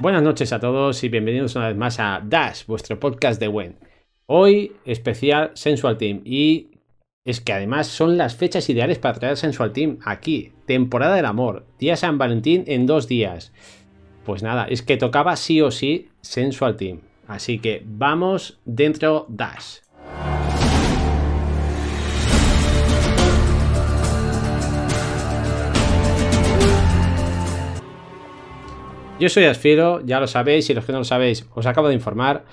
Buenas noches a todos y bienvenidos una vez más a Dash, vuestro podcast de WEN. Hoy especial Sensual Team y es que además son las fechas ideales para traer Sensual Team aquí. Temporada del amor, día San Valentín en dos días. Pues nada, es que tocaba sí o sí Sensual Team. Así que vamos dentro Dash. Yo soy Asfiro, ya lo sabéis, y los que no lo sabéis, os acabo de informar.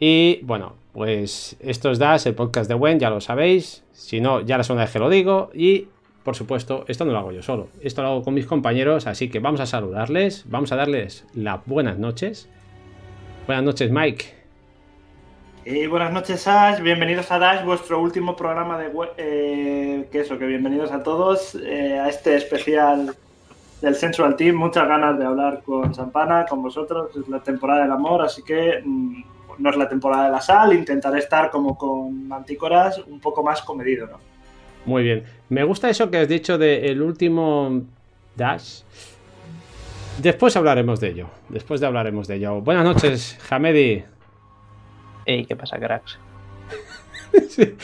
Y bueno, pues esto es Das, el podcast de Wen, ya lo sabéis. Si no, ya la segunda vez que lo digo. Y por supuesto, esto no lo hago yo solo, esto lo hago con mis compañeros, así que vamos a saludarles, vamos a darles las buenas noches. Buenas noches, Mike. Y buenas noches, Ash. Bienvenidos a Dash, vuestro último programa de eh, que eso, que bienvenidos a todos eh, a este especial del Sensual Team. Muchas ganas de hablar con Sampana, con vosotros. Es la temporada del amor, así que mm, no es la temporada de la sal. Intentaré estar como con Mantícoras un poco más comedido, ¿no? Muy bien. Me gusta eso que has dicho del último Dash. Después hablaremos de ello. Después de hablaremos de ello. Buenas noches, Hamedi. Ey, ¿qué pasa, cracks?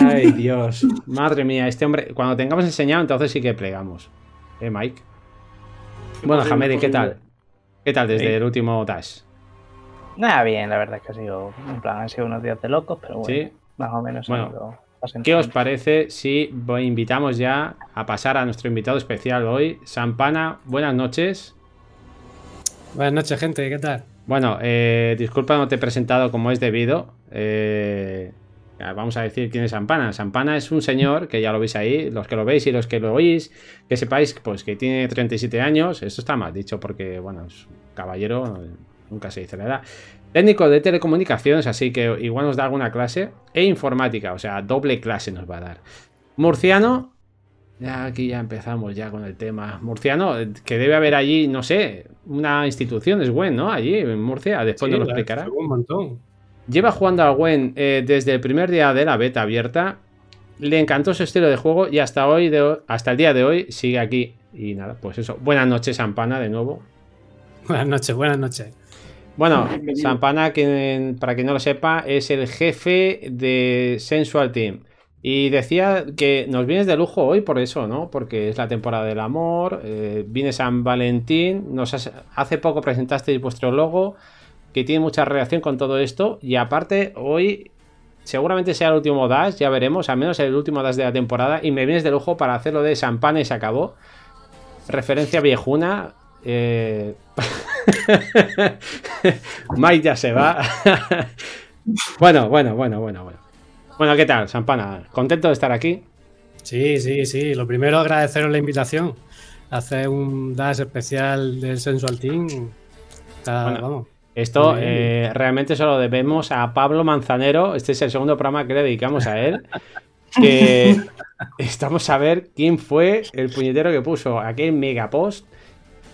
Ay, Dios. Madre mía, este hombre. Cuando tengamos enseñado, entonces sí que plegamos. ¿Eh, Mike? Bueno, Hamedi, ¿qué tal? ¿Qué tal desde el último Dash? Nada, bien, la verdad es que ha sido, en plan, han sido unos días de locos, pero bueno, Sí. más o menos. Bueno, ¿Qué os parece si invitamos ya a pasar a nuestro invitado especial hoy, Sampana? Buenas noches. Buenas noches, gente, ¿qué tal? Bueno, eh, disculpa no te he presentado como es debido. Eh, vamos a decir quién es Sampana. Sampana es un señor que ya lo veis ahí, los que lo veis y los que lo oís, que sepáis pues, que tiene 37 años. Esto está mal dicho porque, bueno, es un caballero, nunca se dice la edad. Técnico de telecomunicaciones, así que igual nos da alguna clase. E informática, o sea, doble clase nos va a dar. Murciano, ya aquí ya empezamos ya con el tema. Murciano, que debe haber allí, no sé, una institución, es Gwen, ¿no? Allí en Murcia, después Sí, nos lo explicará. Un montón. Lleva jugando al Gwen eh, desde el primer día de la beta abierta. Le encantó su estilo de juego y hasta hoy, de hasta el día de hoy, sigue aquí. Y nada, pues eso. Buenas noches, Sampana, de nuevo. Buenas noches, buenas noches. Bueno, Bienvenido. Sampana, quien, para quien no lo sepa, es el jefe de Sensual Team. Y decía que nos vienes de lujo hoy por eso, ¿no? Porque es la temporada del amor, eh, viene San Valentín, nos has- hace poco presentasteis vuestro logo, que tiene mucha relación con todo esto. Y aparte, hoy seguramente sea el último Dash, ya veremos, al menos el último Dash de la temporada. Y me vienes de lujo para hacerlo de Sampana y se acabó. Referencia viejuna. eh, Mike ya se va. bueno, bueno, bueno, bueno, bueno. Bueno, ¿qué tal, Sampana? ¿Contento de estar aquí? Sí, sí, sí. Lo primero, agradeceros la invitación. Hacer un dash especial del Sensual Team. Está- Bueno, vamos. Esto eh, realmente se lo debemos a Pablo Manzanero. Este es el segundo programa que le dedicamos a él. Que estamos a ver quién fue el puñetero que puso aquel megapost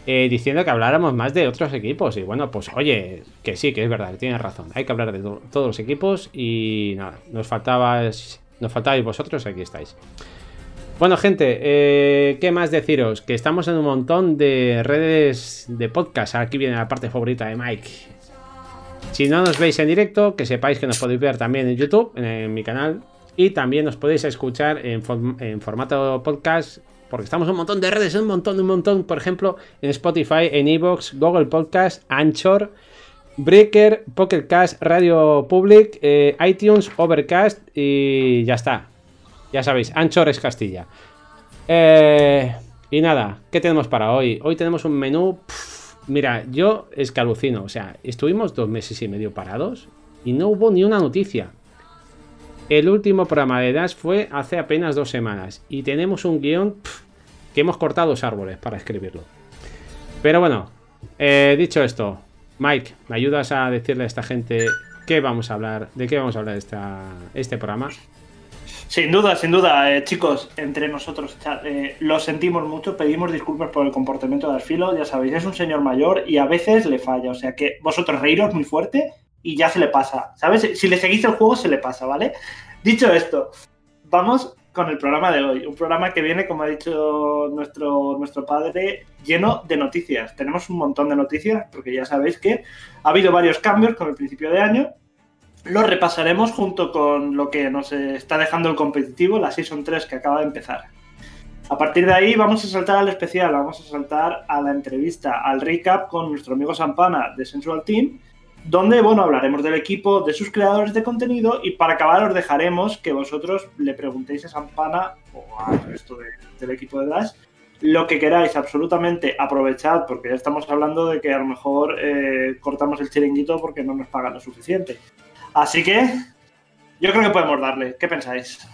eh, diciendo que habláramos más de otros equipos. Y bueno, pues oye, que sí, que es verdad, tienes razón. Hay que hablar de to- todos los equipos y nada, nos faltaba, nos faltabais vosotros, aquí estáis. Bueno, gente, eh, ¿qué más deciros? Que estamos en un montón de redes de podcast. Aquí viene la parte favorita de Mike. Si no nos veis en directo, que sepáis que nos podéis ver también en YouTube, en, mi canal. Y también nos podéis escuchar en formato podcast. Porque estamos en un montón de redes, un montón, un montón. Por ejemplo, en Spotify, en Evox, Google Podcast, Anchor, Breaker, Pocket Cast, Radio Public, eh, iTunes, Overcast y ya está. Ya sabéis, Anchor es Castilla. Eh, y nada, ¿qué tenemos para hoy? Hoy tenemos un menú. mira, yo es que alucino. O sea, estuvimos dos meses y medio parados y no hubo ni una noticia. El último programa de Dash fue hace apenas dos semanas y tenemos un guion que hemos cortado dos árboles para escribirlo. Pero bueno, eh, dicho esto, Mike, ¿me ayudas a decirle a esta gente qué vamos a hablar, de qué vamos a hablar esta, este programa? Sin duda, sin duda, eh, chicos, entre nosotros, eh, lo sentimos mucho, pedimos disculpas por el comportamiento de Asfilo, ya sabéis, es un señor mayor y a veces le falla, o sea que vosotros reíros muy fuerte y ya se le pasa, ¿sabes? Si le seguís el juego se le pasa, ¿vale? Dicho esto, vamos con el programa de hoy. Un programa que viene, como ha dicho nuestro, nuestro padre, lleno de noticias. Tenemos un montón de noticias, porque ya sabéis que ha habido varios cambios con el principio de año. Los repasaremos junto con lo que nos está dejando el competitivo, la Season 3 que acaba de empezar. A partir de ahí vamos a saltar al especial, vamos a saltar a la entrevista, al recap con nuestro amigo Sampana de Sensual Team donde bueno, hablaremos del equipo, de sus creadores de contenido y para acabar os dejaremos que vosotros le preguntéis a Sampana o al resto del equipo de Dash lo que queráis, absolutamente aprovechad porque ya estamos hablando de que a lo mejor eh, cortamos el chiringuito porque no nos pagan lo suficiente. Así que yo creo que podemos darle. ¿Qué pensáis?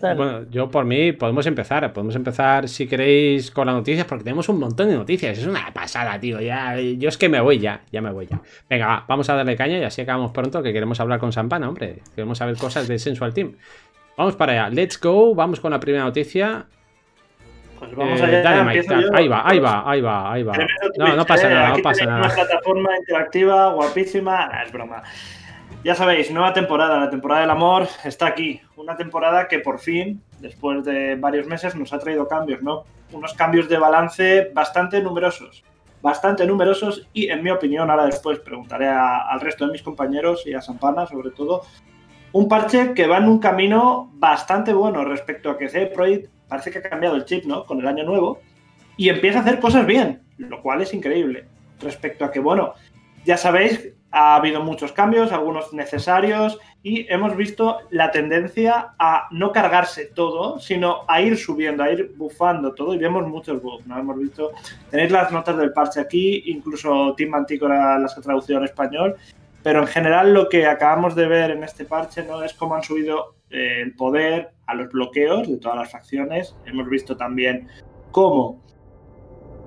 Bueno, yo por mí podemos empezar. Podemos empezar si queréis con las noticias, porque tenemos un montón de noticias. Es una pasada, tío. Ya, yo es que me voy ya, ya me voy ya. Venga, vamos a darle caña y así acabamos pronto, que queremos hablar con Sampana, hombre. Queremos saber cosas de Sensual Team. Vamos para allá. Let's go. Vamos con la primera noticia. Pues vamos allá. Dale, ahí va, ahí va, ahí va, ahí va. No, no pasa nada, no pasa nada. Una plataforma interactiva guapísima. es broma. Ya sabéis, nueva temporada, la temporada del amor está aquí. Una temporada que por fin, después de varios meses, nos ha traído cambios, ¿no? Unos cambios de balance bastante numerosos. Bastante numerosos y, en mi opinión, ahora después preguntaré al resto de mis compañeros y a Sampana, sobre todo, un parche que va en un camino bastante bueno respecto a que CD Projekt parece que ha cambiado el chip, ¿no? Con el año nuevo y empieza a hacer cosas bien, lo cual es increíble. Respecto a que, bueno, ya sabéis ha habido muchos cambios, algunos necesarios, y hemos visto la tendencia a no cargarse todo, sino a ir subiendo, a ir bufando todo, y vemos muchos bugs, ¿no? Hemos visto, tenéis las notas del parche aquí, incluso Tim Manticora las ha traducido al español, pero en general lo que acabamos de ver en este parche no es cómo han subido eh, el poder a los bloqueos de todas las facciones. Hemos visto también cómo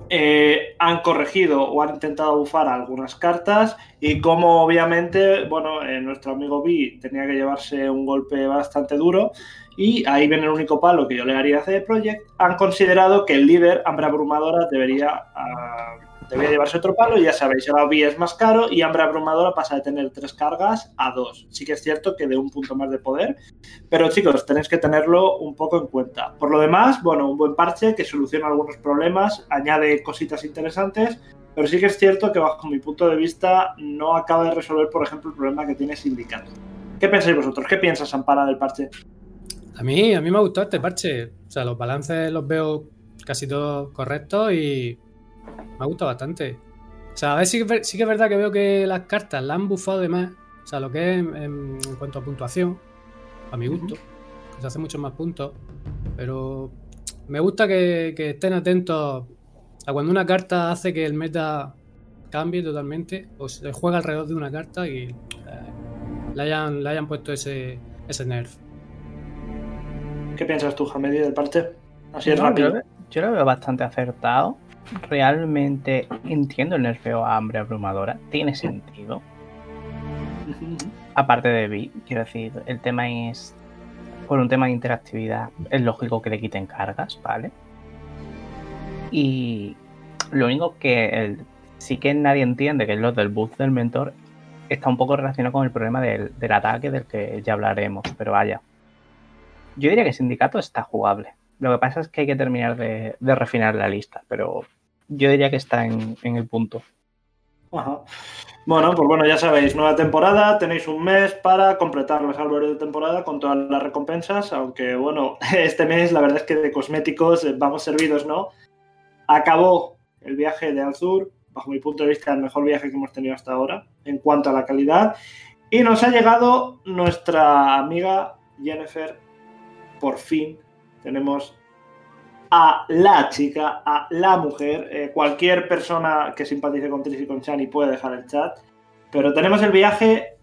eh, han corregido o han intentado bufar algunas cartas y como obviamente, bueno, eh, nuestro amigo B tenía que llevarse un golpe bastante duro y ahí viene el único palo que yo le haría a CD Projekt, han considerado que el líder, Hambre Abrumadora, debería... Uh, debía llevarse otro palo y ya sabéis, ahora B es más caro y Hambre Abrumadora pasa de tener tres cargas a dos. Sí que es cierto que de un punto más de poder, pero chicos, tenéis que tenerlo un poco en cuenta. Por lo demás, bueno, un buen parche que soluciona algunos problemas, añade cositas interesantes, pero sí que es cierto que bajo mi punto de vista no acaba de resolver, por ejemplo, el problema que tiene Sindicato. ¿Qué pensáis vosotros? ¿Qué piensas, Ampara, del parche? A mí, a mí me ha gustado este parche. O sea, los balances los veo casi todos correctos y me ha gustado bastante. O sea, a ver, sí, que es verdad que veo que las cartas la han bufado de más. O sea, lo que es en, cuanto a puntuación, a mi gusto. se hace muchos más puntos. Pero me gusta que, estén atentos a cuando una carta hace que el meta cambie totalmente. O se juega alrededor de una carta y eh, le, hayan, le hayan puesto ese, ese nerf. ¿Qué piensas tú, Hamedi, del parte? Así es rápido. yo lo veo bastante acertado realmente entiendo el nerfeo a hambre abrumadora. Tiene sentido. Aparte de B, quiero decir, el tema es. Por un tema de interactividad, es lógico que le quiten cargas, ¿vale? Y lo único que sí que nadie entiende, que es lo del boost del mentor, está un poco relacionado con el problema del, ataque del que ya hablaremos, pero vaya. Yo diría que Sindicato está jugable. Lo que pasa es que hay que terminar de refinar la lista, pero yo diría que está en, el punto. Bueno, pues bueno, ya sabéis, nueva temporada, tenéis un mes para completar los árboles de temporada con todas las recompensas, aunque bueno, este mes la verdad es que de cosméticos vamos servidos, ¿no? Acabó el viaje de Azur, bajo mi punto de vista el mejor viaje que hemos tenido hasta ahora en cuanto a la calidad, y nos ha llegado nuestra amiga Jennifer, por fin tenemos a la chica, a la mujer. Eh, cualquier persona que simpatice con Tris y con Chani puede dejar el chat. Pero tenemos el viaje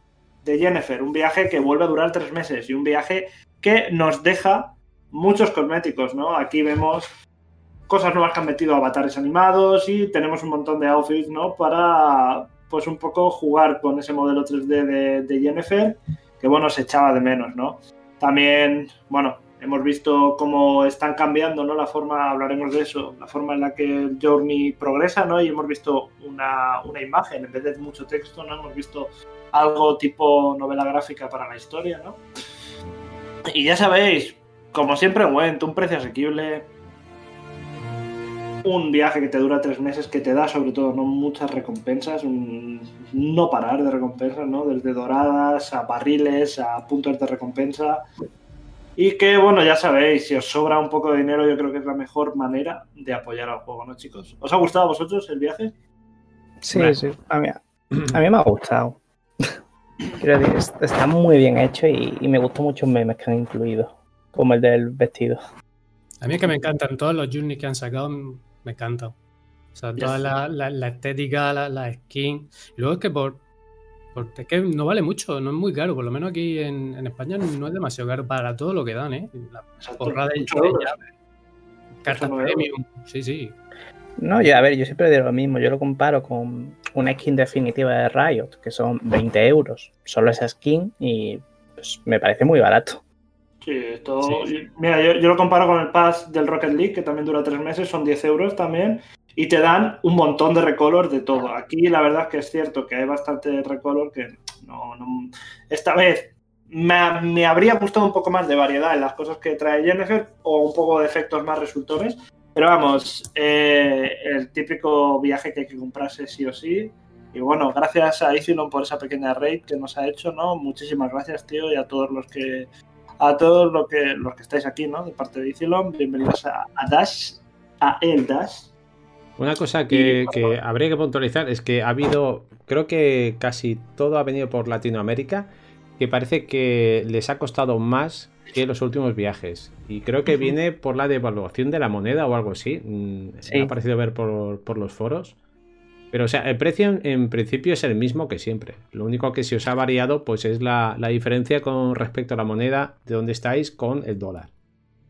de Jennifer, un viaje que vuelve a durar tres meses y un viaje que nos deja muchos cosméticos, ¿no? Aquí vemos cosas nuevas que han metido avatares animados y tenemos un montón de outfits, ¿no? Para, pues un poco jugar con ese modelo 3D de, de Jennifer, que bueno, se echaba de menos, ¿no? También, bueno, hemos visto cómo están cambiando, ¿no? La forma, hablaremos de eso, la forma en la que Journey progresa, ¿no? Y hemos visto una, imagen, en vez de mucho texto, ¿no? Hemos visto algo tipo novela gráfica para la historia, ¿no? Y ya sabéis, como siempre, Went, un precio asequible. Un viaje que te dura tres meses, que te da sobre todo no muchas recompensas, un no parar de recompensas, ¿no? Desde doradas a barriles, a puntos de recompensa. Y que, bueno, ya sabéis, si os sobra un poco de dinero, yo creo que es la mejor manera de apoyar al juego, ¿no, chicos? ¿Os ha gustado a vosotros el viaje? Sí, sí. A mí, a mí me ha gustado. Quiero decir, es- está muy bien hecho y, y me gustan muchos memes que han incluido, como el del vestido. A mí es que me encantan todos los journeys que han sacado, me encantan. O sea, toda la- la estética, la, la skin. Y luego es que por, por- es que no vale mucho, no es muy caro. Por lo menos aquí en, en España no es demasiado caro para todo lo que dan, ¿eh? La Exacto. de, llaves, cartas premium. Sí, sí. No, yo, a ver, yo siempre digo lo mismo. Yo lo comparo con una skin definitiva de Riot, que son 20 euros. Solo esa skin y pues, me parece muy barato. Sí, esto. Sí. Mira, yo, yo lo comparo con el pass del Rocket League, que también dura tres meses, son 10 euros también. Y te dan un montón de recolor de todo. Aquí la verdad es que es cierto que hay bastante recolor que no. esta vez me, me habría gustado un poco más de variedad en las cosas que trae Jennifer o un poco de efectos más resultones. Pero vamos, eh, el típico viaje que hay que comprarse sí o sí. Y bueno, gracias a Ithilon por esa pequeña raid que nos ha hecho, ¿no? Muchísimas gracias, tío, y a todos los que a todos los que, los que estáis aquí, ¿no? De parte de Ithilon, bienvenidos a Dash, a el Dash. Una cosa que, Y- que habría que puntualizar es que ha habido, creo que casi todo ha venido por Latinoamérica, que parece que les ha costado más que los últimos viajes. Y creo que viene por la devaluación de la moneda o algo así. Mm, Sí. Me ha parecido ver por, por los foros. Pero, o sea, el precio en, en principio es el mismo que siempre. Lo único que se os ha variado, pues es la, la diferencia con respecto a la moneda de donde estáis con el dólar.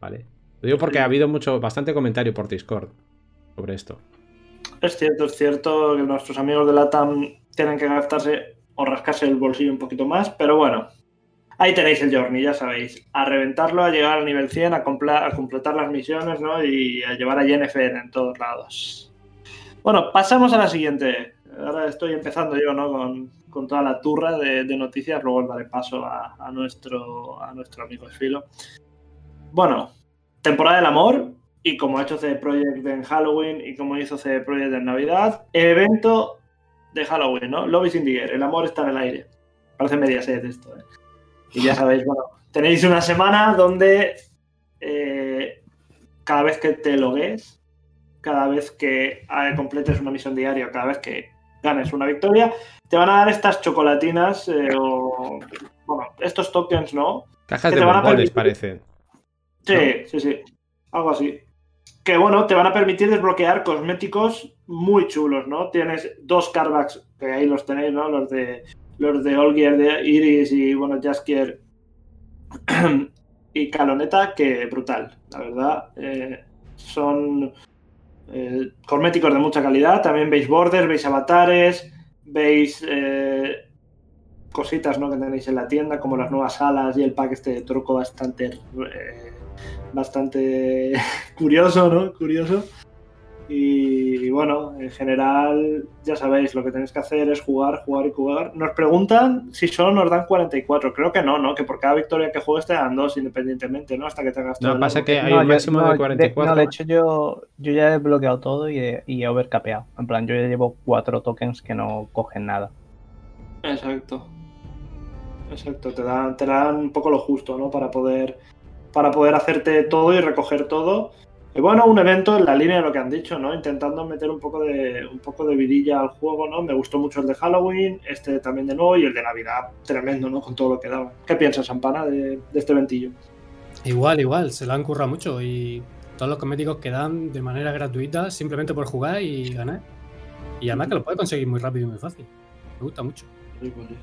¿Vale? Lo digo porque ha habido mucho, bastante comentario por Discord sobre esto. Es cierto, es cierto que nuestros amigos de LATAM tienen que gastarse o rascarse el bolsillo un poquito más, pero bueno. Ahí tenéis el Journey, ya sabéis. A reventarlo, a llegar al nivel 100, a, a completar las misiones, ¿no? Y a llevar a Jennifer en todos lados. Bueno, pasamos a la siguiente. Ahora estoy empezando yo, ¿no? Con, con toda la turra de, noticias. Luego daré paso a, a nuestro, a nuestro amigo Esfilo. Bueno, temporada del amor. Y como ha hecho CD Projekt en Halloween y como hizo CD Projekt en Navidad, evento de Halloween, ¿no? Love is in the air, el amor está en el aire. Parece media set esto, ¿eh? Y ya sabéis, bueno, tenéis una semana donde eh, cada vez que te logues, cada vez que eh, completes una misión diaria, cada vez que ganes una victoria, te van a dar estas chocolatinas eh, o, bueno, estos tokens, ¿no? Cajas Que de bombones permitir- parecen. Sí, sí, sí. Algo así. Que bueno, te van a permitir desbloquear cosméticos muy chulos, ¿no? Tienes dos carbacks, que ahí los tenéis, ¿no? Los de los de Gear de Iris y bueno, Jaskier y Caloneta, que brutal, la verdad. Eh, son eh, cosméticos de mucha calidad. También veis borders, veis avatares, veis eh, cositas ¿no? que tenéis en la tienda, como las nuevas alas y el pack este de truco bastante, bastante curioso, ¿no? Curioso. Y bueno, en general, ya sabéis, lo que tenéis que hacer es jugar, jugar y jugar. Nos preguntan si solo nos dan 44. Creo que no, ¿no? Que por cada victoria que juegues te dan dos independientemente, ¿no? Hasta que te hagas todo No, el pasa oro. que hay No, un máximo no, de 44. no, de hecho yo, yo ya he desbloqueado todo y he, y he overcapeado. En plan, yo ya llevo cuatro tokens que no cogen nada. Exacto. Exacto, te dan, te dan un poco lo justo, ¿no? Para poder, para poder hacerte todo y recoger todo. Y bueno, un evento en la línea de lo que han dicho, ¿no? Intentando meter un poco de un poco de vidilla al juego, ¿no? Me gustó mucho el de Halloween, este también de nuevo y el de Navidad, tremendo, ¿no? Con todo lo que daba. ¿Qué piensas, Sampana, de, de este ventillo? Igual, igual, se lo han currado mucho y todos los cosméticos que dan de manera gratuita simplemente por jugar y ganar. Y además que lo puedes conseguir muy rápido y muy fácil. Me gusta mucho. Pues sí,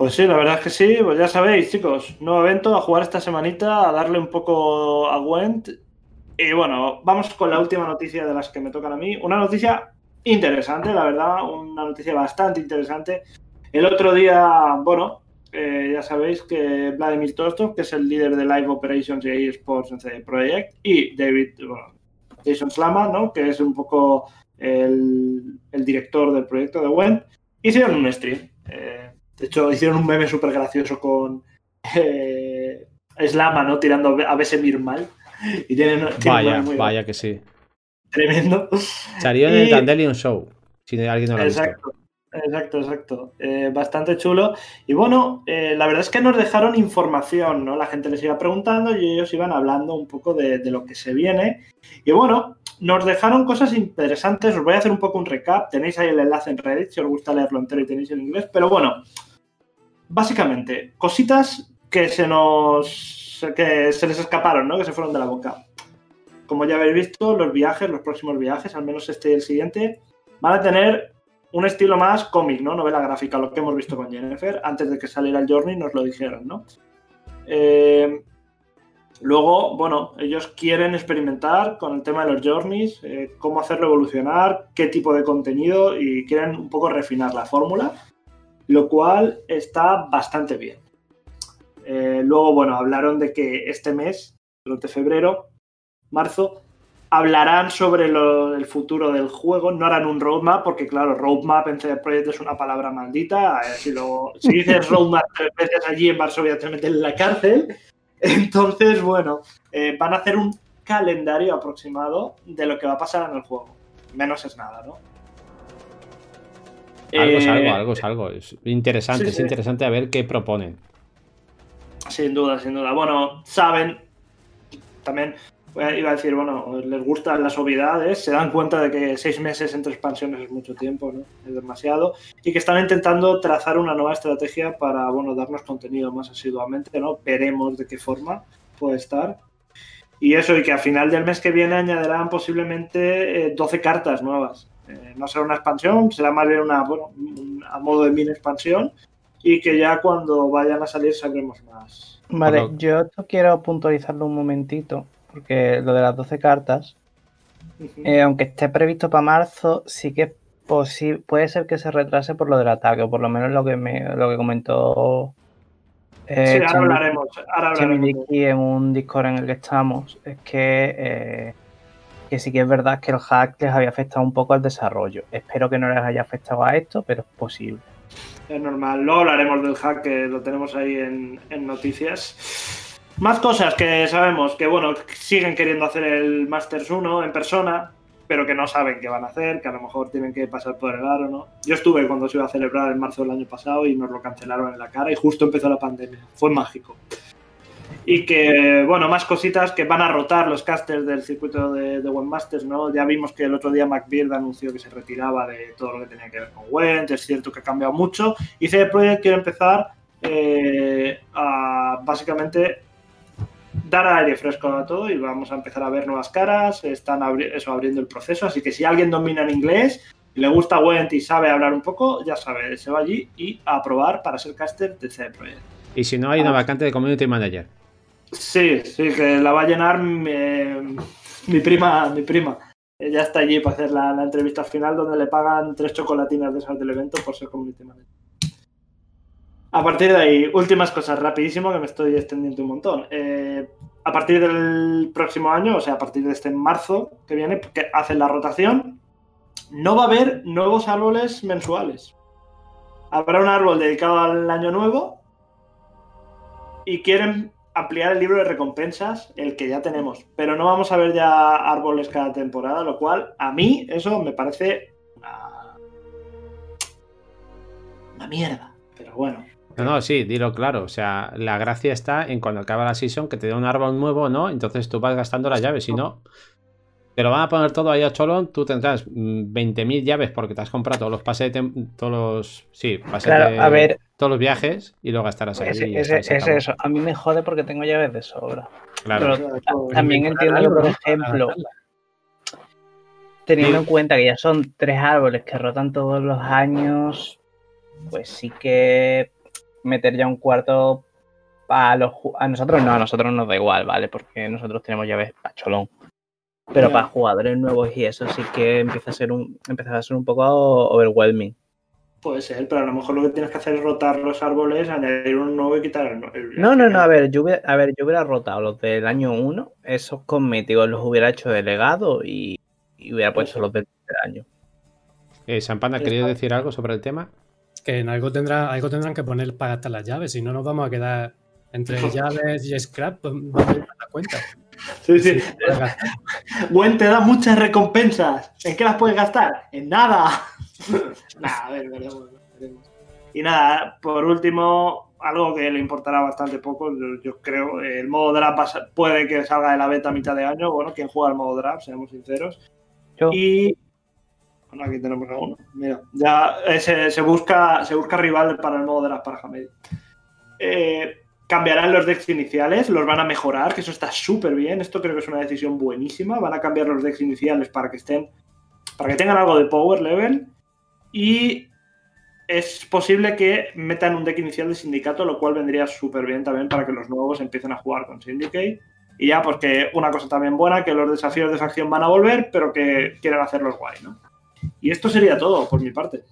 la verdad es que sí, pues ya sabéis, chicos, nuevo evento, a jugar esta semanita, a darle un poco a Gwent. Y bueno, vamos con la última noticia de las que me tocan a mí. Una noticia interesante, la verdad, una noticia bastante interesante. El otro día, bueno, eh, ya sabéis que Vladimir Tostov, que es el líder de Live Operations y eSports en CD Projekt, y David, bueno, Jason Slama, ¿no? que es un poco el, el director del proyecto de Gwent, hicieron un stream. Eh, de hecho, hicieron un meme súper gracioso con, eh, es Lama, ¿no? Tirando a Besemir mal. Y tiene, vaya, vaya que sí. Tremendo. Salió en el Dandelion Show, si alguien no lo ha visto. Exacto. Exacto, exacto. Eh, bastante chulo. Y bueno, eh, la verdad es que nos dejaron información, ¿no? La gente les iba preguntando y ellos iban hablando un poco de, lo que se viene. Y bueno, nos dejaron cosas interesantes. Os voy a hacer un poco un recap. Tenéis ahí el enlace en Reddit si os gusta leerlo entero y tenéis en inglés. Pero bueno, básicamente, cositas que se nos. que se les escaparon, ¿no? Que se fueron de la boca. Como ya habéis visto, los viajes, los próximos viajes, al menos este y el siguiente, van a tener un estilo más cómic, ¿no? Novela gráfica, lo que hemos visto con Jennifer. Antes de que saliera el Journey nos lo dijeron, ¿no? Eh, luego, bueno, ellos quieren experimentar con el tema de los Journeys, eh, cómo hacerlo evolucionar, qué tipo de contenido y quieren un poco refinar la fórmula, lo cual está bastante bien. Eh, luego, bueno, hablaron de que este mes, durante febrero, marzo, hablarán sobre el futuro del juego, no harán un roadmap, porque claro, roadmap en CD Projekt es una palabra maldita. Eh, si, lo, si dices roadmap tres veces allí en Varsovia te meten en la cárcel. Entonces, bueno, eh, van a hacer un calendario aproximado de lo que va a pasar en el juego. Menos es nada, ¿no? Algo es algo, eh, algo es algo. Es interesante, es interesante a ver qué proponen. Sin duda, sin duda. Bueno, saben también iba a decir, bueno, les gustan las obviedades, se dan cuenta de que seis meses entre expansiones es mucho tiempo, ¿no? Es demasiado. Y que están intentando trazar una nueva estrategia para, bueno, darnos contenido más asiduamente, ¿no? Veremos de qué forma puede estar. Y eso, y que a final del mes que viene añadirán posiblemente 12 eh, cartas nuevas. Eh, no será una expansión, será más bien una, bueno, a modo de mini expansión. Y que ya cuando vayan a salir sabremos más. Vale, yo quiero puntualizarlo un momentito porque lo de las 12 cartas, eh, aunque esté previsto para marzo, sí que posible, puede ser que se retrase por lo del ataque, o por lo menos lo que me lo que comentó eh, sí, ahora hablaremos, ahora en un Discord en el que estamos, es que, eh, que sí que es verdad que el hack les había afectado un poco al desarrollo. Espero que no les haya afectado a esto, pero es posible. Es normal, luego hablaremos del hack que lo tenemos ahí en, noticias. Más cosas que sabemos que, bueno, siguen queriendo hacer el Masters 1 en persona, pero que no saben qué van a hacer, que a lo mejor tienen que pasar por el aro, ¿no? Yo estuve cuando se iba a celebrar en marzo del año pasado y nos lo cancelaron en la cara y justo empezó la pandemia. Fue mágico. Y que, bueno, más cositas que van a rotar los casters del circuito de, de Webmasters, ¿no? Ya vimos que el otro día McBeard anunció que se retiraba de todo lo que tenía que ver con Went, es cierto que ha cambiado mucho. Y CD Projekt quiere empezar eh, a básicamente dar aire fresco a todo y vamos a empezar a ver nuevas caras, están eso abriendo el proceso, así que si alguien domina en inglés, le gusta Went y sabe hablar un poco, ya sabe, se va allí y a probar para ser caster de CD Projekt. Y si no, hay una ah. vacante de Community Manager. Sí, sí, que la va a llenar mi, prima, mi prima. Ella está allí para hacer la, entrevista final donde le pagan tres chocolatinas de esas del evento por ser Community Manager. A partir de ahí, últimas cosas, rapidísimo, que me estoy extendiendo un montón. Eh, a partir del próximo año, o sea, a partir de este marzo que viene, que hacen la rotación, no va a haber nuevos árboles mensuales. Habrá un árbol dedicado al año nuevo y quieren ampliar el libro de recompensas, el que ya tenemos. Pero no vamos a ver ya árboles cada temporada, lo cual a mí eso me parece una, una mierda. Pero bueno. No, no, sí, dilo claro. O sea, la gracia está en cuando acaba la season que te da un árbol nuevo, ¿no? Entonces tú vas gastando las llaves. Si no, te lo van a poner todo ahí a cholón. Tú tendrás 20.000 mm, llaves porque te has comprado todos los pases de. Todos los. Sí, pases a ver, todos los viajes y luego gastarás ahí. Es, eso. A mí me jode porque tengo llaves de sobra. Claro. también entiendo que, por ejemplo, teniendo en cuenta que ya son tres árboles que rotan todos los años, pues sí que meter ya un cuarto a los a nosotros no, a nosotros nos da igual, ¿vale? Porque nosotros tenemos llaves pacholón. Pero para jugadores nuevos y eso sí que empieza a ser un empieza a ser un poco overwhelming. Puede ser, pero a lo mejor lo que tienes que hacer es rotar los árboles, añadir uno nuevo y quitar el, No, no, no, a ver, yo hubiera, a ver, yo hubiera rotado los del año 1, esos cosméticos los hubiera hecho de legado y, hubiera puesto los del año. Eh, Sampana, ¿querías decir algo sobre el tema? que en algo, tendrá, algo tendrán que poner para gastar las llaves, si no nos vamos a quedar Entre llaves y scrap, pues, va a dar cuenta. Sí, sí. Gwen te da muchas recompensas. ¿En qué las puedes gastar? En nada. nada, a ver, veremos, veremos. Y nada, por último, algo que le importará bastante poco, yo, yo creo, el modo draft puede que salga de la beta a mitad de año. Bueno, quien juega el modo draft, seamos sinceros. Yo. Y bueno, aquí tenemos a uno. Mira, ya eh, se, se busca, se busca rival para el modo draft para Hamed. Eh, cambiarán los decks iniciales, los van a mejorar, que eso está súper bien. Esto creo que es una decisión buenísima. Van a cambiar los decks iniciales para que estén. para que tengan algo de power level. Y es posible que metan un deck inicial de sindicato, lo cual vendría súper bien también para que los nuevos empiecen a jugar con Syndicate. Y ya, pues que una cosa también buena, que los desafíos de facción van a volver, pero que quieren hacerlos guay, ¿no? Y esto sería todo por mi parte.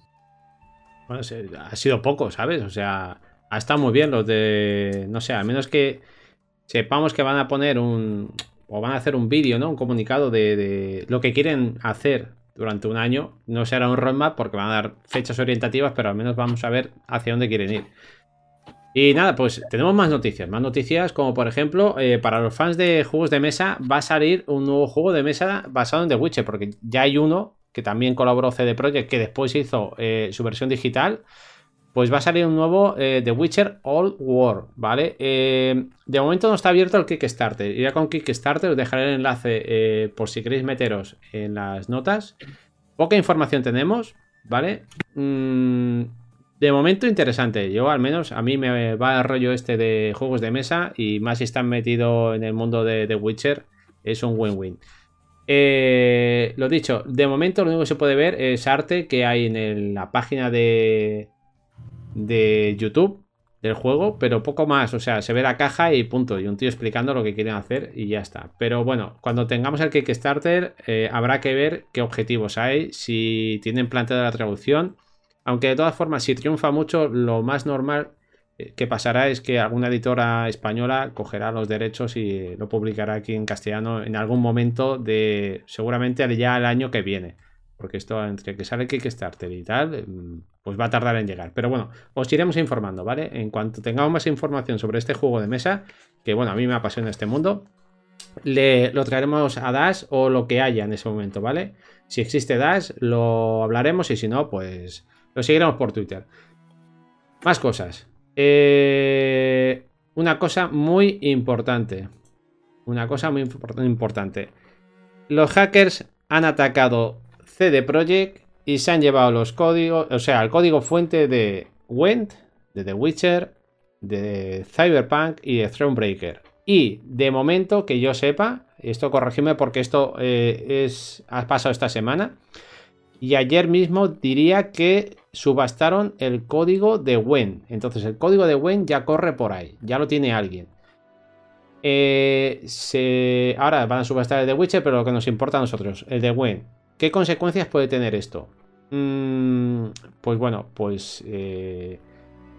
Bueno, ha sido poco, ¿sabes? O sea, ha estado muy bien los de. No sé, al menos que sepamos que van a poner un. O van a hacer un vídeo, ¿no? Un comunicado de, lo que quieren hacer durante un año. No será un roadmap porque van a dar fechas orientativas, pero al menos vamos a ver hacia dónde quieren ir. Y nada, pues tenemos más noticias. Más noticias como por ejemplo, eh, para los fans de juegos de mesa va a salir un nuevo juego de mesa basado en The Witcher, porque ya hay uno que también colaboró CD Projekt, que después hizo eh, su versión digital. Pues va a salir un nuevo eh, The Witcher All War, ¿vale? Eh, de momento no está abierto el Kickstarter. Irá con Kickstarter, os dejaré el enlace eh, por si queréis meteros en las notas. Poca información tenemos, ¿vale? Mm, de momento interesante. Yo al menos a mí me va el rollo este de juegos de mesa y más si están metido en el mundo de The Witcher, es un win-win. Eh, lo dicho, de momento lo único que se puede ver es arte que hay en la página de, de YouTube del juego, pero poco más. O sea, se ve la caja y punto. Y un tío explicando lo que quieren hacer y ya está. Pero bueno, cuando tengamos el Kickstarter, eh, habrá que ver qué objetivos hay, si tienen planteada la traducción. Aunque de todas formas, si triunfa mucho, lo más normal eh, que pasará es que alguna editora española cogerá los derechos y lo publicará aquí en castellano en algún momento de seguramente ya el año que viene. Porque esto entre que sale Kickstarter y tal, mm, pues va a tardar en llegar. Pero bueno, os iremos informando, ¿vale? En cuanto tengamos más información sobre este juego de mesa, que bueno, a mí me apasiona este mundo, le, lo traeremos a Dash o lo que haya en ese momento, ¿vale? Si existe Dash, lo hablaremos y si no, pues lo seguiremos por Twitter. Más cosas. Eh, una cosa muy importante. Una cosa muy impor- importante. Los hackers han atacado CD Projekt y se han llevado los códigos, o sea, el código fuente de Went, de The Witcher, de Cyberpunk y de Thronebreaker. Y de momento, que yo sepa, esto corregime porque esto eh, es, ha pasado esta semana. Y ayer mismo diría que subastaron el código de Wen. Entonces el código de Wen ya corre por ahí, ya lo tiene alguien. Eh, se- Ahora van a subastar el de Witcher, pero lo que nos importa a nosotros, el de Wen. ¿Qué consecuencias puede tener esto? Mm, pues bueno, pues eh,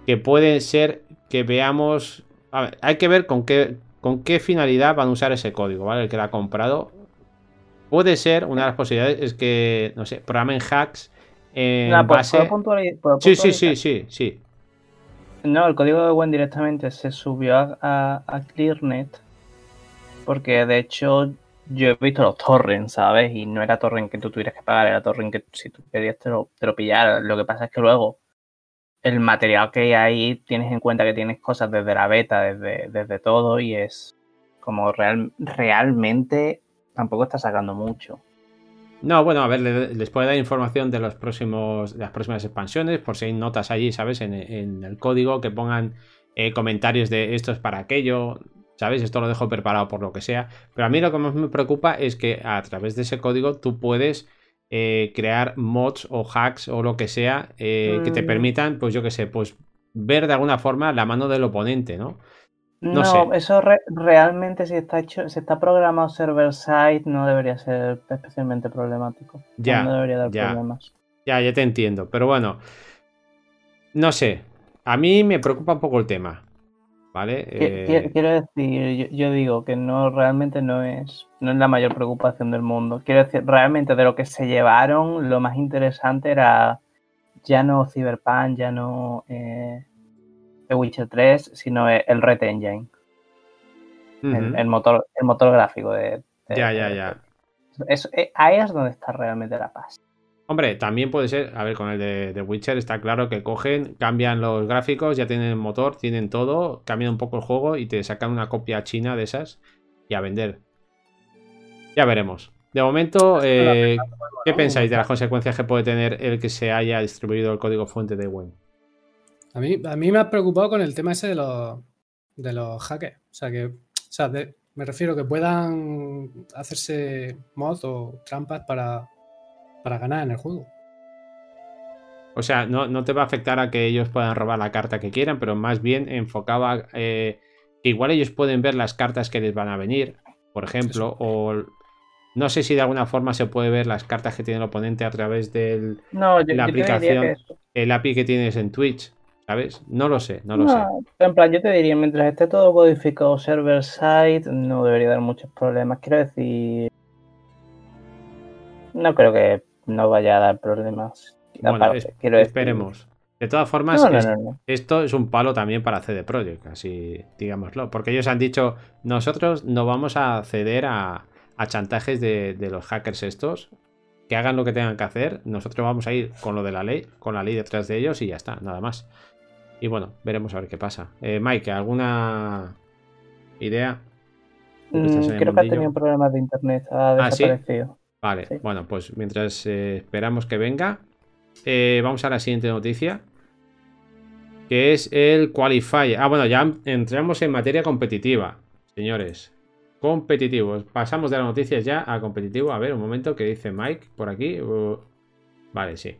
que puede ser que veamos... A ver, hay que ver con qué, con qué finalidad van a usar ese código, ¿vale? El que lo ha comprado. Puede ser, una de las posibilidades es que, no sé, programen hacks en No, ¿puedo- base... puedo puntuali- puedo Sí, sí, sí, puntualizar? sí, sí. No, el código de Wen directamente se subió a, a- a ClearNet porque de hecho yo he visto los torrents, ¿sabes? Y no era torrent que tú tuvieras que pagar, era torrent que si tú querías te lo, te lo pillara. Lo que pasa es que luego el material que hay ahí tienes en cuenta que tienes cosas desde la beta, desde, desde todo y es como real, realmente tampoco está sacando mucho. No, bueno, a ver, le- les puede dar información de los próximos, de las próximas expansiones, por si hay notas allí, ¿sabes? En, en el código que pongan eh, comentarios de esto es para aquello, ¿sabes? Esto lo dejo preparado por lo que sea. Pero a mí lo que más me preocupa es que a través de ese código tú puedes eh, crear mods o hacks o lo que sea eh, que te Mm. permitan, pues yo qué sé, pues ver de alguna forma la mano del oponente, ¿no? No No, sé. eso re- realmente si está hecho, si está programado server side no debería ser especialmente problemático. Ya, no debería dar ya. problemas. Ya, ya te entiendo, pero bueno, no sé, a mí me preocupa un poco el tema, Eh, qui- Quiero decir, yo, yo digo que no realmente no es, no es la mayor preocupación del mundo. Quiero decir, realmente de lo que se llevaron, lo más interesante era ya no Cyberpunk, ya no eh, The Witcher 3, sino el Red Engine. el, motor, el motor gráfico de. de- Ya, ya, ya. Es, eh, ahí es donde está realmente la paz. Hombre, también puede ser, a ver, con el de, de Witcher está claro que cogen, cambian los gráficos, ya tienen el motor, tienen todo, cambian un poco el juego y te sacan una copia china de esas y a vender. Ya veremos. De momento, eh, ¿qué pensáis de las consecuencias que puede tener el que se haya distribuido el código fuente de Wayne? A mí, a mí me ha preocupado con el tema ese de los, de los hackers. O sea, que, o sea, de- me refiero que puedan hacerse mods o trampas para, para ganar en el juego. O sea, no, no te va a afectar a que ellos puedan robar la carta que quieran, pero más bien enfocaba eh, que igual ellos pueden ver las cartas que les van a venir, por ejemplo, o no sé si de alguna forma se puede ver las cartas que tiene el oponente a través No, yo, La aplicación el API que tienes en Twitch, ¿sabes? No lo sé, no lo sé. En plan, yo te diría, mientras esté todo codificado server-side, no debería dar muchos problemas. Quiero decir, no creo que no vaya a dar problemas. Bueno, Aparte, es- quiero decir- esperemos. De todas formas, No, no, es- no, no. esto es un palo también para CD Projekt, así digámoslo. Porque ellos han dicho, nosotros no vamos a ceder a, a chantajes de, de los hackers estos, que hagan lo que tengan que hacer. Nosotros vamos a ir con lo de la ley, con la ley detrás de ellos y ya está, nada más. Y bueno, veremos a ver qué pasa. Eh, Mike, ¿alguna idea? Mm, creo que ha tenido problemas de internet, ha Ah, ¿sí? Vale, Sí. bueno, pues mientras eh, esperamos que venga, eh, vamos a la siguiente noticia, que es el Qualifier. Ah, bueno, ya entramos en materia competitiva, señores. Competitivos. Pasamos de las noticias ya a competitivo. A ver, un momento, que dice Mike por aquí? Uh, vale, sí.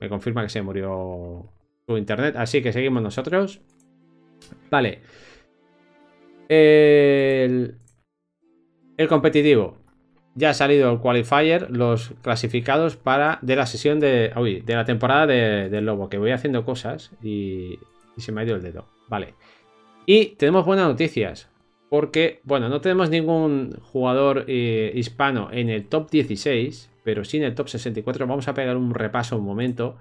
Me confirma que se murió su internet, así que seguimos nosotros. Vale. El, el competitivo ya ha salido el qualifier, los clasificados para de la sesión de, uy, de la temporada de- del Lobo, que voy haciendo cosas y, y se me ha ido el dedo. Vale. Y tenemos buenas noticias, porque, bueno, no tenemos ningún jugador eh, hispano en el top 16, pero sí en el top 64. Vamos a pegar un repaso un momento,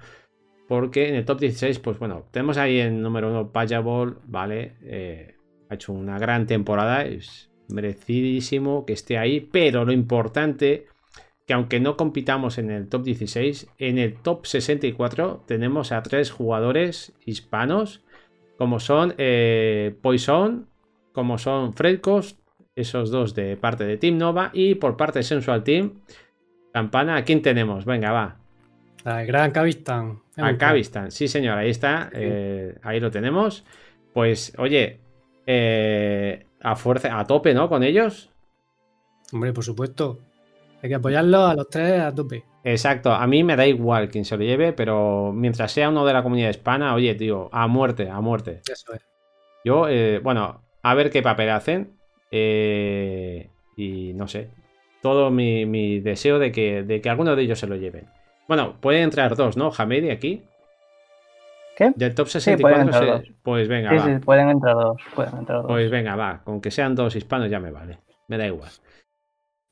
porque en el top 16, pues bueno, tenemos ahí en número 1 Payable, ¿vale? Eh, ha hecho una gran temporada, es merecidísimo que esté ahí, pero lo importante que aunque no compitamos en el top 16, en el top 64 tenemos a tres jugadores hispanos, como son eh, Poison, como son Fredcost, esos dos de parte de Team Nova, y por parte de Sensual Team, Campana, ¿a quién tenemos? Venga, va. El gran Kavistan. A Kavistan, sí señor, ahí está, eh, ahí lo tenemos. Pues, oye, eh, a fuerza, a tope, ¿no? Con ellos. Hombre, por supuesto. Hay que apoyarlos a los tres a tope. Exacto, a mí me da igual quién se lo lleve, pero mientras sea uno de la comunidad hispana, oye, tío, a muerte, a muerte. Eso es. Yo, eh, bueno, a ver qué papel hacen. eh, y no sé. Todo mi, mi deseo de que, de que alguno de ellos se lo lleven. Bueno, pueden entrar dos, ¿no? Hamedi aquí. ¿Qué? Del top pueden 64, entrar se- dos. pues venga, Sí, va. sí, pueden entrar dos. Pueden entrar dos. Pues venga, va. Con que sean dos hispanos ya me vale. Me da igual.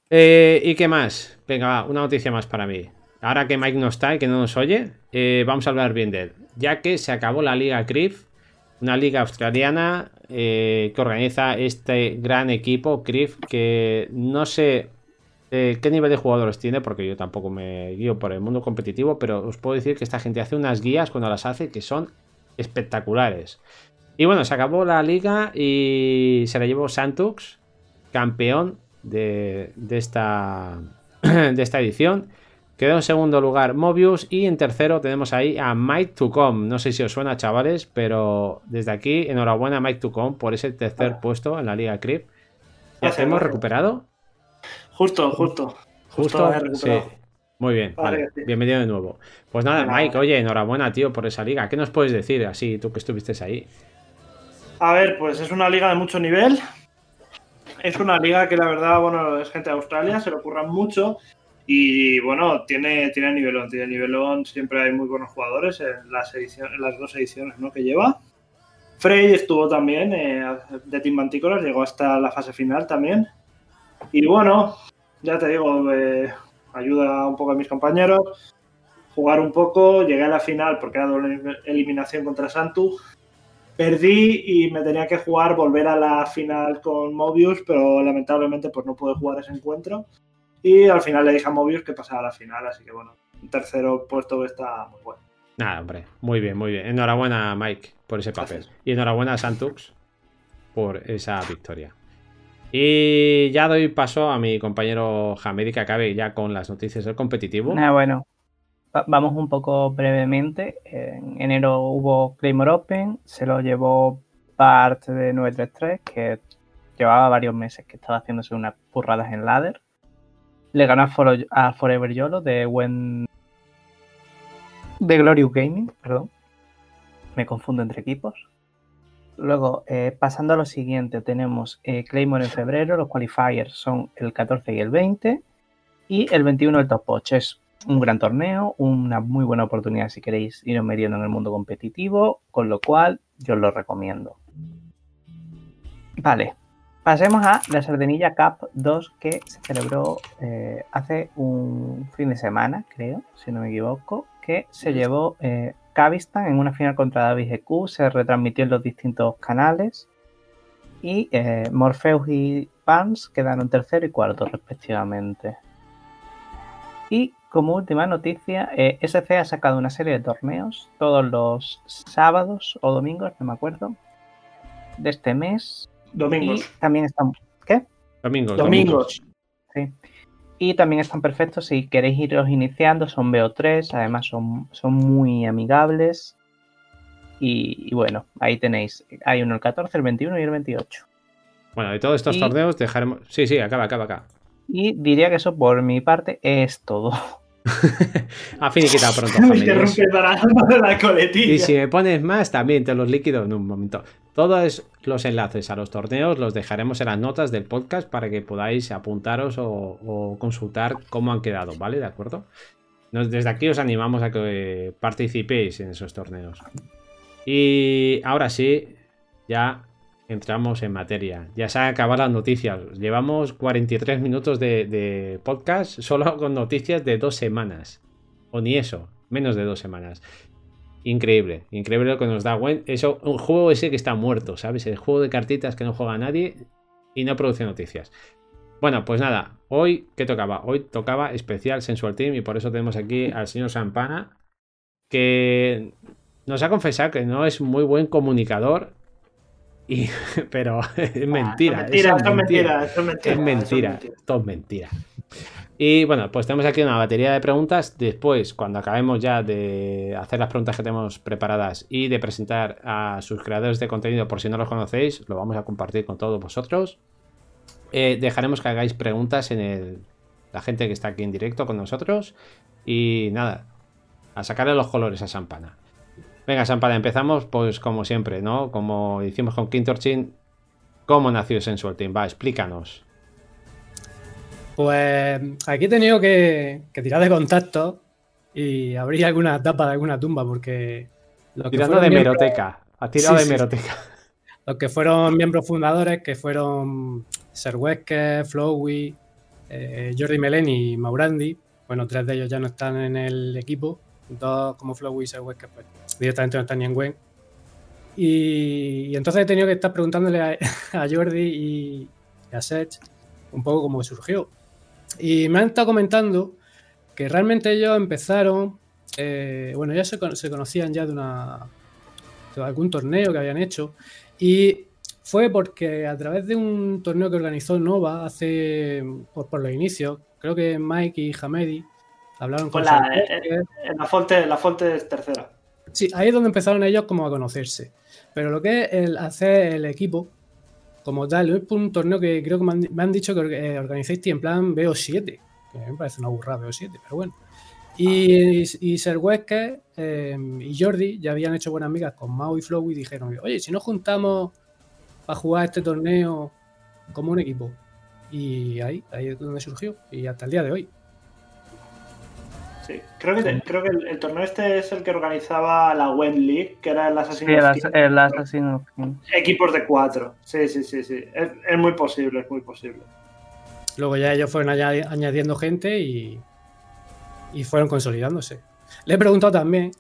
Eh, ¿Y qué más? Venga, va. Una noticia más para mí. Ahora que Mike no está y que no nos oye, eh, vamos a hablar bien de él. Ya que se acabó la Liga CRIF, una liga australiana eh, que organiza este gran equipo CRIF, que no sé eh, qué nivel de jugadores tiene, porque yo tampoco me guío por el mundo competitivo, pero os puedo decir que esta gente hace unas guías cuando las hace que son espectaculares. Y bueno, se acabó la liga y se la llevó Santux, campeón de, de esta, de esta edición. Quedó en segundo lugar Mobius y en tercero tenemos ahí a Mike to Come. No sé si os suena, chavales, pero desde aquí, enhorabuena a Mike to Come por ese tercer puesto en la Liga Crip. ¿Ya Gracias, hemos recuperado? Justo, justo. Justo. Sí. Muy bien, Vale, vale. sí. Bienvenido de nuevo. Pues nada, Nada. Mike, oye, enhorabuena, tío, por esa liga. ¿Qué nos puedes decir así, tú que estuviste ahí? A ver, pues es una liga de mucho nivel. Es una liga que la verdad, bueno, es gente de Australia, se lo ocurran mucho. Y bueno, tiene, tiene nivelón, tiene nivelón, siempre hay muy buenos jugadores en las, ediciones, en las dos ediciones ¿no? que lleva. Frey estuvo también eh, de Team Manticoras, llegó hasta la fase final también. Y bueno, ya te digo, eh, ayuda un poco a mis compañeros, jugar un poco, llegué a la final porque era doble eliminación contra Santu. Perdí y me tenía que jugar, volver a la final con Mobius, pero lamentablemente pues no pude jugar ese encuentro. Y al final le dije a Mobius que pasara a la final, así que bueno, un tercero puesto está muy bueno. Nada, hombre, muy bien, muy bien. Enhorabuena, Mike, por ese papel. Gracias. Y enhorabuena a Santux por esa victoria. Y ya doy paso a mi compañero Hamedi que acabe ya con las noticias del competitivo. Ah, bueno, Va- vamos un poco brevemente. En enero hubo Claymore Open, se lo llevó Bart de 933, que llevaba varios meses que estaba haciéndose unas burradas en ladder. Le ganó a, a Forever Yolo de When... de Glorious Gaming, perdón. Me confundo entre equipos. Luego, eh, pasando a lo siguiente, tenemos eh, Claymore en febrero, los qualifiers son el 14 y el 20. Y el 21 el Top 8 es un gran torneo, una muy buena oportunidad si queréis iros metiendo en el mundo competitivo, con lo cual yo os lo recomiendo. Vale, pasemos a la Sardenilla Cup 2 que se celebró eh, hace un fin de semana, creo, si no me equivoco, que se llevó eh, Kavistan en una final contra David GQ, se retransmitió en los distintos canales y eh, Morpheus y Pans quedaron tercero y cuarto respectivamente. Y como última noticia, eh, SC ha sacado una serie de torneos todos los sábados o domingos, no me acuerdo, de este mes. Domingos. Y también están. ¿Qué? Domingos. Domingos. Sí. Y también están perfectos si queréis iros iniciando, son BO3, además son, son muy amigables. Y, y bueno, ahí tenéis. Hay uno el 14, el 21 y el 28. Bueno, de todos estos Y- torneos dejaremos. Sí, sí, acaba, acaba, acaba. Y diría que eso por mi parte es todo. Ha finiquitado pronto, coletilla. Y si me pones más, también te los liquido en un momento. Todos los enlaces a los torneos los dejaremos en las notas del podcast para que podáis apuntaros o, consultar cómo han quedado, ¿vale? ¿De acuerdo? Desde aquí os animamos a que participéis en esos torneos. Y ahora sí, ya entramos en materia. Ya se han acabado las noticias. Llevamos 43 minutos de podcast solo con noticias de dos semanas. O ni eso, menos de dos semanas. Increíble, increíble lo que nos da Gwen. Eso, un juego ese que está muerto, ¿sabes? El juego de cartitas que no juega nadie y no produce noticias. Bueno, pues nada, hoy, ¿qué tocaba? Hoy tocaba especial Sensual Team y por eso tenemos aquí al señor Sampana, que nos ha confesado que no es muy buen comunicador, y, pero es mentira. Mentira, es mentira, es mentira. es eso mentira, todo es mentira. Y bueno, pues tenemos aquí una batería de preguntas. Después, cuando acabemos ya de hacer las preguntas que tenemos preparadas y de presentar a sus creadores de contenido, por si no los conocéis, lo vamos a compartir con todos vosotros. Eh, dejaremos que hagáis preguntas en el, la gente que está aquí en directo con nosotros. Y nada, a sacarle los colores a Sampana. Venga, Sampana, empezamos pues como siempre, ¿no? Como hicimos con Quintorchin. ¿Cómo nació Sensual Team? Va, explícanos. Pues aquí he tenido que, que tirar de contacto y abrir alguna tapa de alguna tumba porque Tirando de miembros, meroteca. Ha tirado Sí, de sí. meroteca. los que fueron miembros fundadores, que fueron Ser Wesker, Flowey, eh, Jordi Meleni y Maurandi, bueno, tres de ellos ya no están en el equipo, dos como Flowey y Ser Wesker, pues directamente no están ni en Gwen. Y, entonces he tenido que estar preguntándole a, Jordi y, a Sech un poco cómo surgió. Y me han estado comentando que realmente ellos empezaron, eh, bueno, ya se, con- se conocían ya de una algún torneo que habían hecho y fue porque a través de un torneo que organizó Nova hace por, por los inicios, creo que Mike y Hamedi hablaron con Pues la, Sam eh, eh, la, Fonte, la Fonte es tercera. Sí, ahí es donde empezaron ellos como a conocerse. Pero lo que es el hacer el equipo como tal, es un torneo que creo que me han, me han dicho que eh, organizáis en plan BO7, que me parece una burrada BO7, pero bueno. Y, y Ser Wesker eh, y Jordi ya habían hecho buenas amigas con Mao y Flow y dijeron, oye, si nos juntamos para jugar este torneo como un equipo. Y ahí, ahí es donde surgió, y hasta el día de hoy. Sí. Creo que, te- creo que el, el torneo este es el que organizaba la Wen League, que era el Assassin's Sí, el, el Assassin's Creed. Equipos de cuatro. Sí, sí, sí, sí. Es, es muy posible, es muy posible. Luego ya ellos fueron añadi- añadiendo gente y, y fueron consolidándose. Le he preguntado también,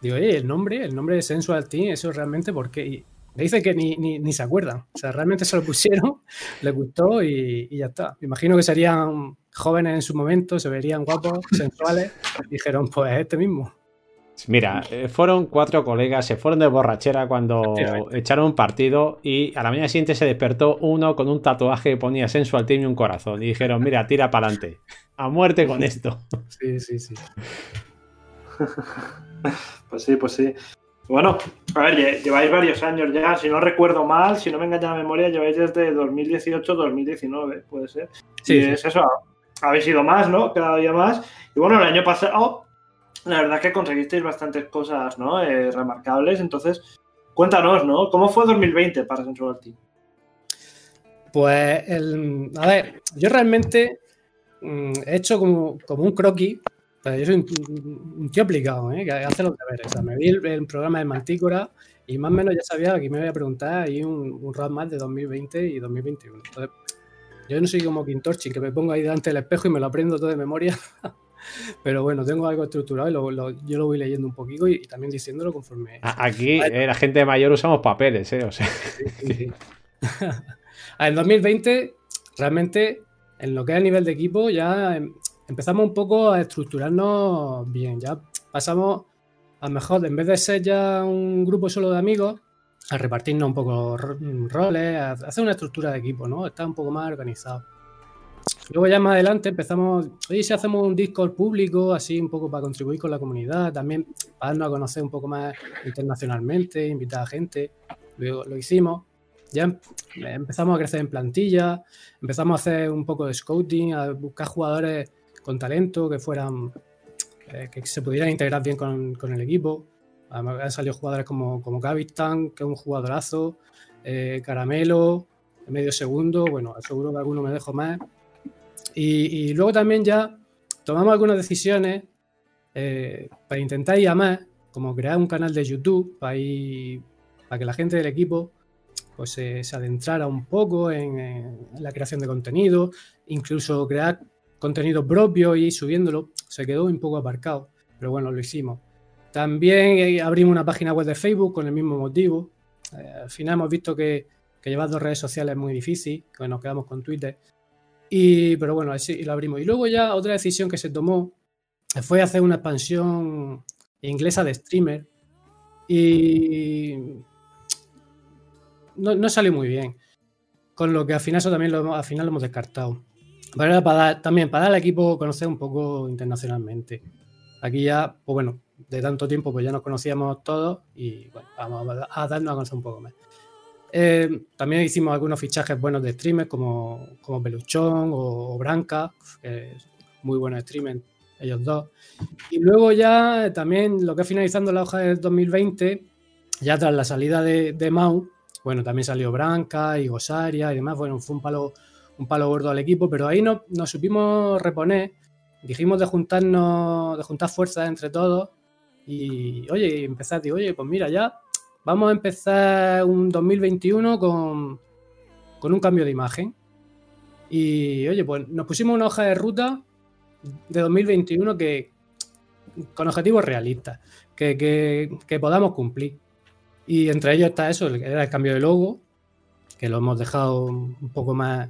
digo, oye, el nombre, el nombre de Sensual Team, eso realmente por qué. Y le dice que ni, ni, se acuerdan. O sea, realmente se lo pusieron, les gustó y, y, ya está. Me imagino que serían jóvenes en su momento, se verían guapos, sensuales. dijeron, pues este mismo. Mira, eh, fueron cuatro colegas, se fueron de borrachera cuando echaron un partido y a la mañana siguiente se despertó uno con un tatuaje que ponía sensual team y un corazón. Y dijeron, mira, tira para adelante. A muerte con esto. Sí, sí, sí. pues sí, pues sí. Bueno, a ver, lleváis varios años ya, si no recuerdo mal, si no me engaña la memoria, lleváis desde 2018-2019, puede ser. Sí, es eso, habéis ido más, ¿no? Cada día más. Y bueno, el año pasado la verdad que conseguisteis bastantes cosas ¿no? Eh, remarcables. Entonces, cuéntanos, ¿no? ¿Cómo fue 2020 para Sensual Team? Pues, el, a ver, yo realmente mm, he hecho como, un croquis. Pues yo soy un, tío aplicado, ¿eh? que hace los deberes. O sea, me vi el, programa de Mantícora y más o menos ya sabía que me iba a preguntar ahí un, un roadmap de 2020 y 2021. Entonces, yo no soy como Quintorchi, que me pongo ahí delante del espejo y me lo aprendo todo de memoria. Pero bueno, tengo algo estructurado y yo lo voy leyendo un poquito y, también diciéndolo conforme. Aquí eh, la gente mayor usamos papeles, ¿eh? O sea. en 2020, realmente, en lo que es el nivel de equipo, ya em, empezamos un poco a estructurarnos bien. Ya pasamos a mejor, en vez de ser ya un grupo solo de amigos, a repartirnos un poco roles, a hacer una estructura de equipo, ¿no? Está un poco más organizado. Luego ya más adelante empezamos, oye, si hacemos un Discord público, así un poco para contribuir con la comunidad, también para darnos a conocer un poco más internacionalmente, invitar a gente. Luego lo hicimos. Ya em, empezamos a crecer en plantilla, empezamos a hacer un poco de scouting, a buscar jugadores con talento que fueran, eh, que se pudieran integrar bien con, el equipo. Además, han salido jugadores como, como Gavistan, que es un jugadorazo, eh, Caramelo, medio segundo, bueno, seguro que alguno me dejo más. Y, luego también ya tomamos algunas decisiones eh, para intentar ir a más, como crear un canal de YouTube para, para que la gente del equipo pues, se adentrara un poco en, la creación de contenido, incluso crear contenido propio y subiéndolo. Se quedó un poco aparcado, pero bueno, lo hicimos. También eh, abrimos una página web de Facebook con el mismo motivo. Eh, al final hemos visto que, que llevar dos redes sociales es muy difícil, que nos quedamos con Twitter. Y, pero bueno, así lo abrimos. Y luego ya otra decisión que se tomó fue hacer una expansión inglesa de streamer. Y no, salió muy bien. Con lo que al final eso también lo, al final lo hemos descartado. Para también para dar al equipo conocer un poco internacionalmente. Aquí ya, pues bueno, de tanto tiempo pues ya nos conocíamos todos y bueno, vamos a darnos a conocer un poco más. Eh, también hicimos algunos fichajes buenos de streamers como, como Peluchón o, Branca, muy buenos streamers, ellos dos. Y luego ya también lo que es finalizando la hoja del 2020, ya tras la salida de, de Mau, bueno, también salió Branca y Gosaria y demás, bueno, fue un palo, un palo gordo al equipo, pero ahí no, nos supimos reponer, dijimos de juntarnos, de juntar fuerzas entre todos y, oye, empezar, digo, oye, pues mira, ya vamos a empezar un 2021 con, un cambio de imagen. Y oye, pues nos pusimos una hoja de ruta de 2021 que con objetivos realistas, que, podamos cumplir. Y entre ellos está eso, era el cambio de logo, que lo hemos dejado un poco más,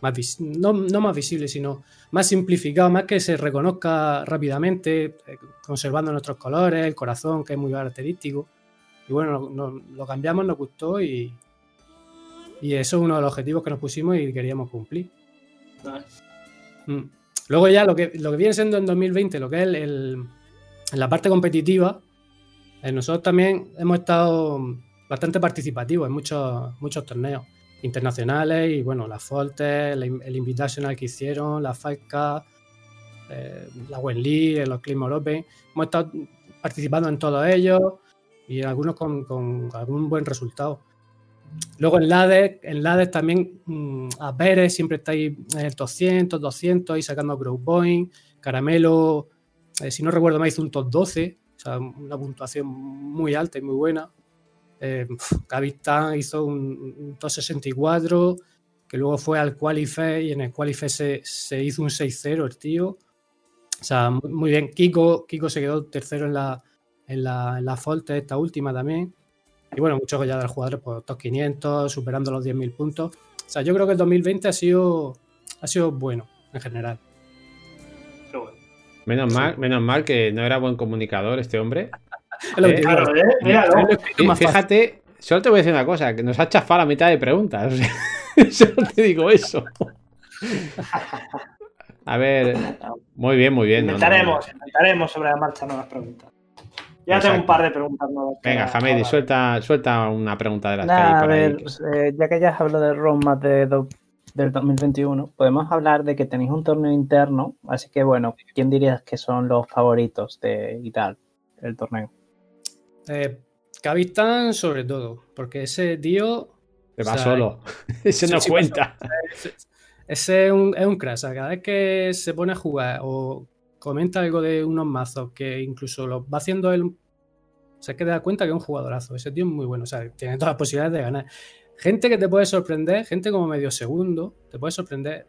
más no, no, más visible, sino más simplificado, más que se reconozca rápidamente, eh, conservando nuestros colores, el corazón, que es muy característico. Y bueno, lo cambiamos, nos gustó y, y eso es uno de los objetivos que nos pusimos y queríamos cumplir. Mm. Luego ya lo que, lo que viene siendo en 2020, lo que es el, la parte competitiva, eh, nosotros también hemos estado bastante participativos en muchos, muchos torneos internacionales y bueno, las Foltes, el Invitational que hicieron, la FICA, eh, la Wenli, los Clima Open. Hemos estado participando en todos ellos y algunos con, algún buen resultado. Luego en LADES, en LADES también mm, a Pérez siempre está ahí en el 200, 200 y sacando Grow Point. Caramelo, eh, si no recuerdo mal, hizo un top 12, o sea, una puntuación muy alta y muy buena. Eh, hizo un, 264, que luego fue al Qualify y en el Qualify se, se hizo un 6-0 el tío. O sea, muy, bien. Kiko, Kiko se quedó tercero en la, en la, en la esta última también. Y bueno, muchos ya de los jugadores, pues top 500, superando los 10.000 puntos. O sea, yo creo que el 2020 ha sido, ha sido bueno en general. Menos mal, menos mal que no era buen comunicador este hombre. ¿Eh? Claro, ¿eh? Míralo. Fíjate, solo te voy a decir una cosa, que nos ha chafado la mitad de preguntas. Solo te digo eso. A ver, muy bien, muy bien. no, no, Inventaremos, inventaremos sobre la marcha nuevas preguntas. Ya tengo un par de preguntas nuevas. Venga, para- suelta, suelta una pregunta de las que hay a ahí. ver, eh, ya que ya has hablado del roadmap de do- del 2021, podemos hablar de que tenéis un torneo interno, así que bueno, ¿quién dirías que son los favoritos de y tal, el torneo? Eh, sobre todo, porque ese tío... Te va o sea, solo. Ese no sí, cuenta. Ese, ese es un, es un crack. o sea, cada vez que se pone a jugar o comenta algo de unos mazos que incluso lo va haciendo él, se que te da cuenta que es un jugadorazo. Ese tío es muy bueno. O sea, tiene todas las posibilidades de ganar. Gente que te puede sorprender, gente como medio segundo, te puede sorprender.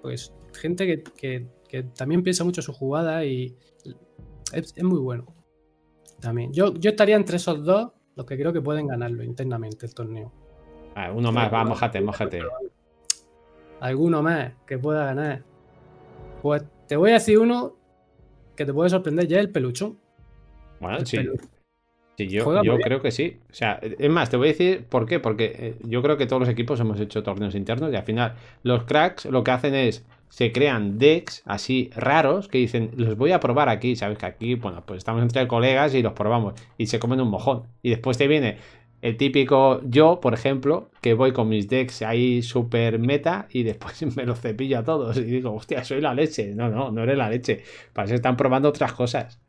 Pues gente que, que- que también piensa mucho su jugada y es, es muy bueno. También. Yo, yo estaría entre esos dos, los que creo que pueden ganarlo internamente el torneo. Ah, uno más, va, mojate, mojate. alguno más que pueda ganar. Pues te voy a decir uno que te puede sorprender ya el peluchón. Bueno, El sí. pelu- Sí, yo, yo creo que sí. O sea, es más, te voy a decir por qué. Porque eh, yo creo que todos los equipos hemos hecho torneos internos y al final los cracks lo que hacen es se crean decks así raros que dicen, los voy a probar aquí. Sabes que aquí, bueno, pues estamos entre colegas y los probamos y se comen un mojón. Y después te viene el típico yo, por ejemplo, que voy con mis decks ahí super meta y después me los cepillo a todos y digo, hostia, soy la leche. No, no, no eres la leche. Para eso están probando otras cosas.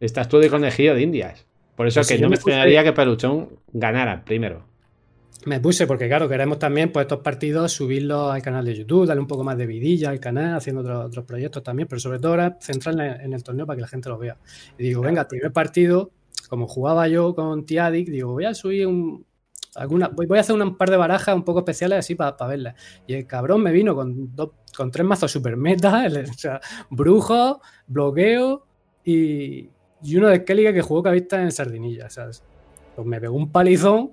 Estás tú de conejillo de indias. Por eso Pues que si no yo me extrañaría que Peluchón ganara primero. Me puse porque, claro, queremos también pues, estos partidos subirlos al canal de YouTube, darle un poco más de vidilla al canal, haciendo otros, otros proyectos también, pero sobre todo ahora centrarla en el torneo para que la gente lo vea. Y digo, venga, primer partido, como jugaba yo con Tiadic, digo, voy a subir un. Alguna, voy, voy a hacer un par de barajas un poco especiales así para verlas. Y el cabrón me vino con, dos, con tres mazos super meta, el- o sea, brujo, bloqueo y, y uno de Skellige que jugó cabista en Sardinilla. ¿sabes? Pues me pegó un palizón.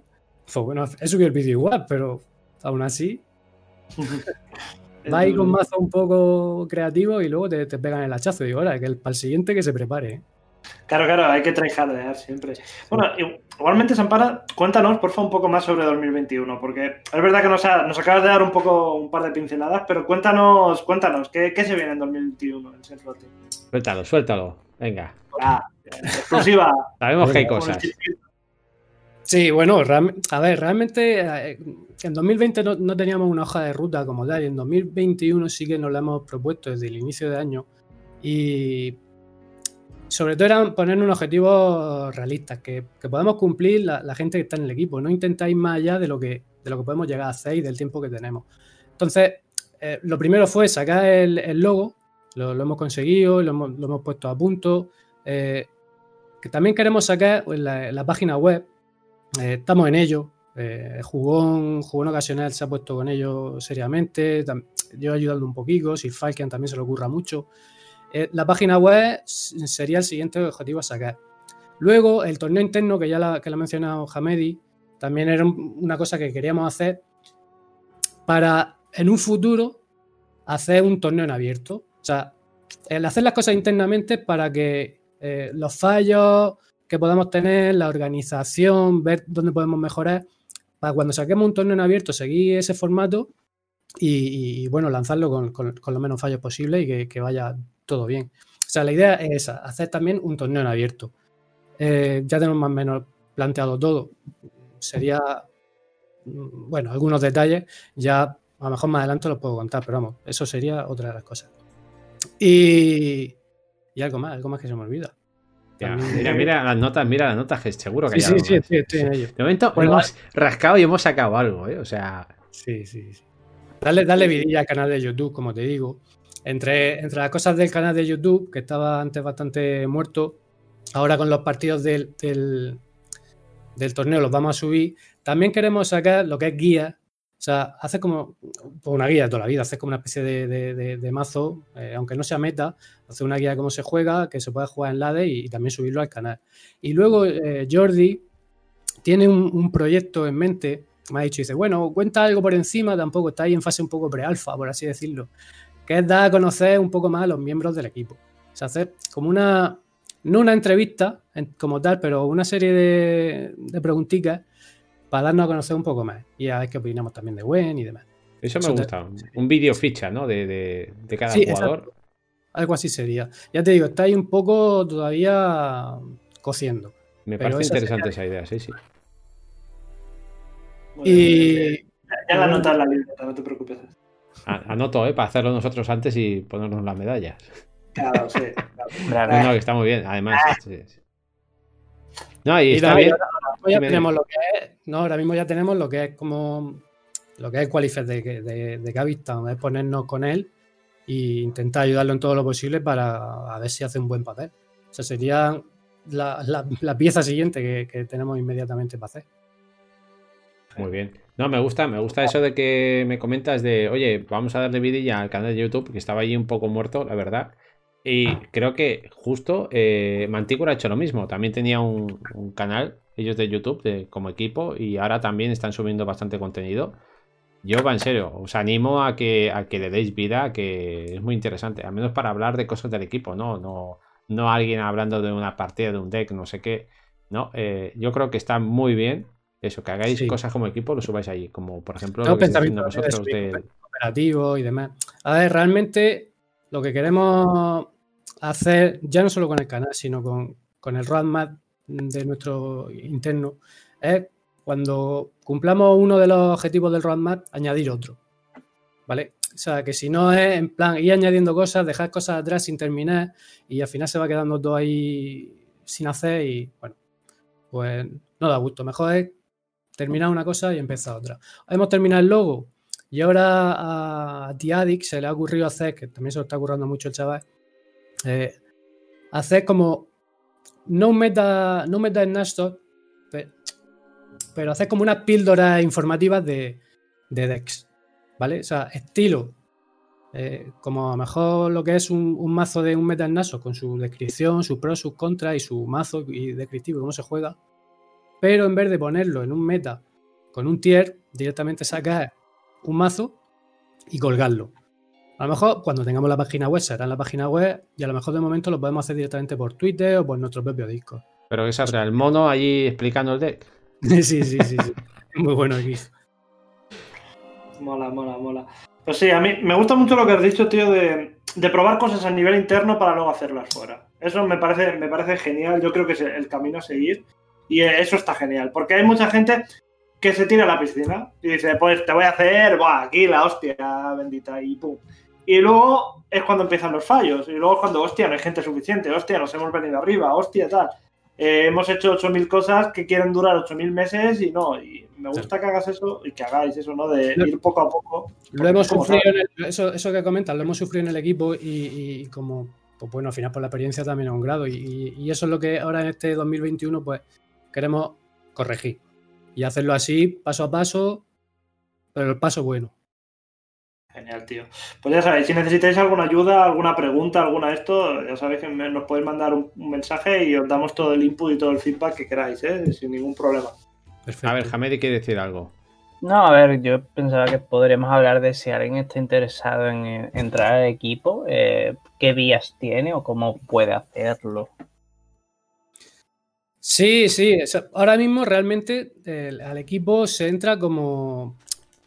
Pues bueno, he subido el vídeo igual, pero aún así, va ahí con mazo un poco creativo y luego te, te pegan el hachazo. Digo, ahora, que el, para el siguiente que se prepare. ¿eh? Claro, claro, hay que tryhardear siempre. Bueno, igualmente, Sampara, cuéntanos, por favor, un poco más sobre 2021, porque es verdad que nos, ha- nos acabas de dar un poco un par de pinceladas, pero cuéntanos, cuéntanos, ¿qué, qué se viene en 2021 en Team? Suéltalo, suéltalo. Venga. Ah, exclusiva. Sabemos que hay cosas. Sí, bueno, a ver, realmente eh, en 2020 no, no teníamos una hoja de ruta como tal, y en 2021 sí que nos la hemos propuesto desde el inicio de año. Y sobre todo era poner unos objetivos realistas, que, que podamos cumplir la, gente que está en el equipo, no intentáis más allá de lo que, de lo que podemos llegar a hacer y del tiempo que tenemos. Entonces, eh, lo primero fue sacar el, logo, lo, lo hemos conseguido, lo hemos, lo hemos puesto a punto. eh, que también queremos sacar la página web, eh, estamos en ello. Eh, jugón, jugón ocasional se ha puesto con ello seriamente. Yo ayudando un poquito. Si Falcon también se le ocurra mucho. Eh, la página web sería el siguiente objetivo a sacar. Luego, el torneo interno, que ya la, que lo ha mencionado Hamedi, también era un- una cosa que queríamos hacer para en un futuro hacer un torneo en abierto. O sea, el hacer las cosas internamente para que eh, los fallos que podamos tener, la organización, ver dónde podemos mejorar, para cuando saquemos un torneo en abierto, seguir ese formato y, bueno, lanzarlo con, con, con lo menos fallos posible y que, que, vaya todo bien. O sea, la idea es esa, hacer también un torneo en abierto. Eh, ya tenemos más o menos planteado todo. Sería, mm, bueno, algunos detalles, ya a lo mejor más adelante los puedo contar, pero vamos, eso sería otra de las cosas. Y, y algo más, algo más que se me olvida. Mira, mira las notas, mira las notas, que seguro que sí, hay sí, algo sí, estoy, estoy en ello. De momento Bueno, hemos rascado y hemos sacado algo, ¿eh? O sea. Sí, sí, sí. Dale, dale vidilla al canal de YouTube, como te digo. Entre, entre las cosas del canal de YouTube, que estaba antes bastante muerto, ahora con los partidos del, del, del torneo los vamos a subir. También queremos sacar lo que es guía. O sea, hacer como pues una guía toda la vida, hacer como una especie de, de, mazo, eh, aunque no sea meta, hacer una guía de cómo se juega, que se pueda jugar en LADE y, y también subirlo al canal. Y luego eh, Jordi, tiene un, proyecto en mente, me ha dicho, dice, bueno, cuenta algo por encima, tampoco está ahí en fase un poco pre-alfa, por así decirlo, que es dar a conocer un poco más a los miembros del equipo. O sea, hacer como una, no una entrevista como tal, pero una serie de, de preguntitas para darnos a conocer un poco más y a ver qué opinamos también de Gwen y demás. Eso me gusta, un vídeo ficha, ¿no? De, cada jugador. Algo así sería. Ya te digo, está ahí un poco todavía cociendo. Me parece interesante esa idea, sí, sí. y... Ya la anotas la libreta, no te preocupes. Anoto, ¿eh? Para hacerlo nosotros antes y ponernos las medallas. Claro, sí. Claro. No, que está muy bien, además. Ah. No, y, está bien. Ya tenemos lo que es, no, ahora mismo ya tenemos lo que es como lo que es Qualified de, de, de es ponernos con él e intentar ayudarlo en todo lo posible para ver si hace un buen papel. O sea, sería la, pieza siguiente que, tenemos inmediatamente para hacer. Muy bien. No, me gusta, me gusta eso de que me comentas de, oye, vamos a darle vidilla al canal de YouTube, que estaba allí un poco muerto, la verdad. Y creo que justo eh, Mantícora ha hecho lo mismo. También tenía un, canal, ellos de YouTube, de, como equipo, y ahora también están subiendo bastante contenido. Yo, va en serio, os animo a que, a que le deis vida, que es muy interesante, al menos para hablar de cosas del equipo, ¿no? No, no alguien hablando de una partida, de un deck, no sé qué. No, eh, yo creo que está muy bien eso, que hagáis cosas como equipo, lo subáis allí, como por ejemplo lo que estáis vosotros del operativo y demás. A ver, realmente lo que queremos hacer, ya no solo con el canal, sino con, con el roadmap de nuestro interno, es cuando cumplamos uno de los objetivos del roadmap, añadir otro. ¿Vale? O sea, que si no es en plan ir añadiendo cosas, dejar cosas atrás sin terminar y al final se va quedando todo ahí sin hacer y bueno, pues no da gusto. Mejor es terminar una cosa y empezar otra. Hemos terminado el logo y ahora a Tiadic se le ha ocurrido hacer, que también se lo está currando mucho el chaval, eh, hacer como no meta, no meta en Nasdaq, pero hacer como unas píldoras informativas de, de Dex, ¿vale? O sea, estilo, eh, como a lo mejor lo que es un, mazo de un Meta Naso con su descripción, su pro, sus contras y su mazo y descriptivo, cómo se juega. Pero en vez de ponerlo en un meta con un tier, directamente sacar un mazo y colgarlo. A lo mejor cuando tengamos la página web será en la página web y a lo mejor de momento lo podemos hacer directamente por Twitter o por nuestro propio disco. Pero que salga el mono allí explicando el deck. sí, sí, sí, sí. Muy bueno aquí. Mola, mola, mola. Pues sí, a mí me gusta mucho lo que has dicho, tío, de, probar cosas a nivel interno para luego hacerlas fuera. Eso me parece, me parece genial. Yo creo que es el camino a seguir. Y eso está genial. Porque hay mucha gente que se tira a la piscina y dice, pues te voy a hacer, buah, aquí la hostia bendita y pum. Y luego es cuando empiezan los fallos. Y luego es cuando, hostia, no hay gente suficiente, hostia, nos hemos venido arriba, hostia, tal. Eh, hemos hecho 8.000 cosas que quieren durar 8.000 meses y no. Y me gusta que hagas eso y que hagáis eso, ¿no? De ir poco a poco. Lo hemos sufrido, eso, eso que comentas, lo hemos sufrido en el equipo y, como, pues bueno, al final por la experiencia también a un grado. Y, y, eso es lo que ahora en este 2021, pues queremos corregir y hacerlo así, paso a paso, pero el paso bueno. Genial, tío. Pues ya sabéis, si necesitáis alguna ayuda, alguna pregunta, alguna de esto, ya sabéis que nos podéis mandar un, mensaje y os damos todo el input y todo el feedback que queráis, ¿eh? sin ningún problema. A ver, Hamedi quiere decir algo. No, a ver, yo pensaba que podríamos hablar de si alguien está interesado en, entrar al equipo, eh, qué vías tiene o cómo puede hacerlo. Sí, sí, ahora mismo realmente al equipo se entra como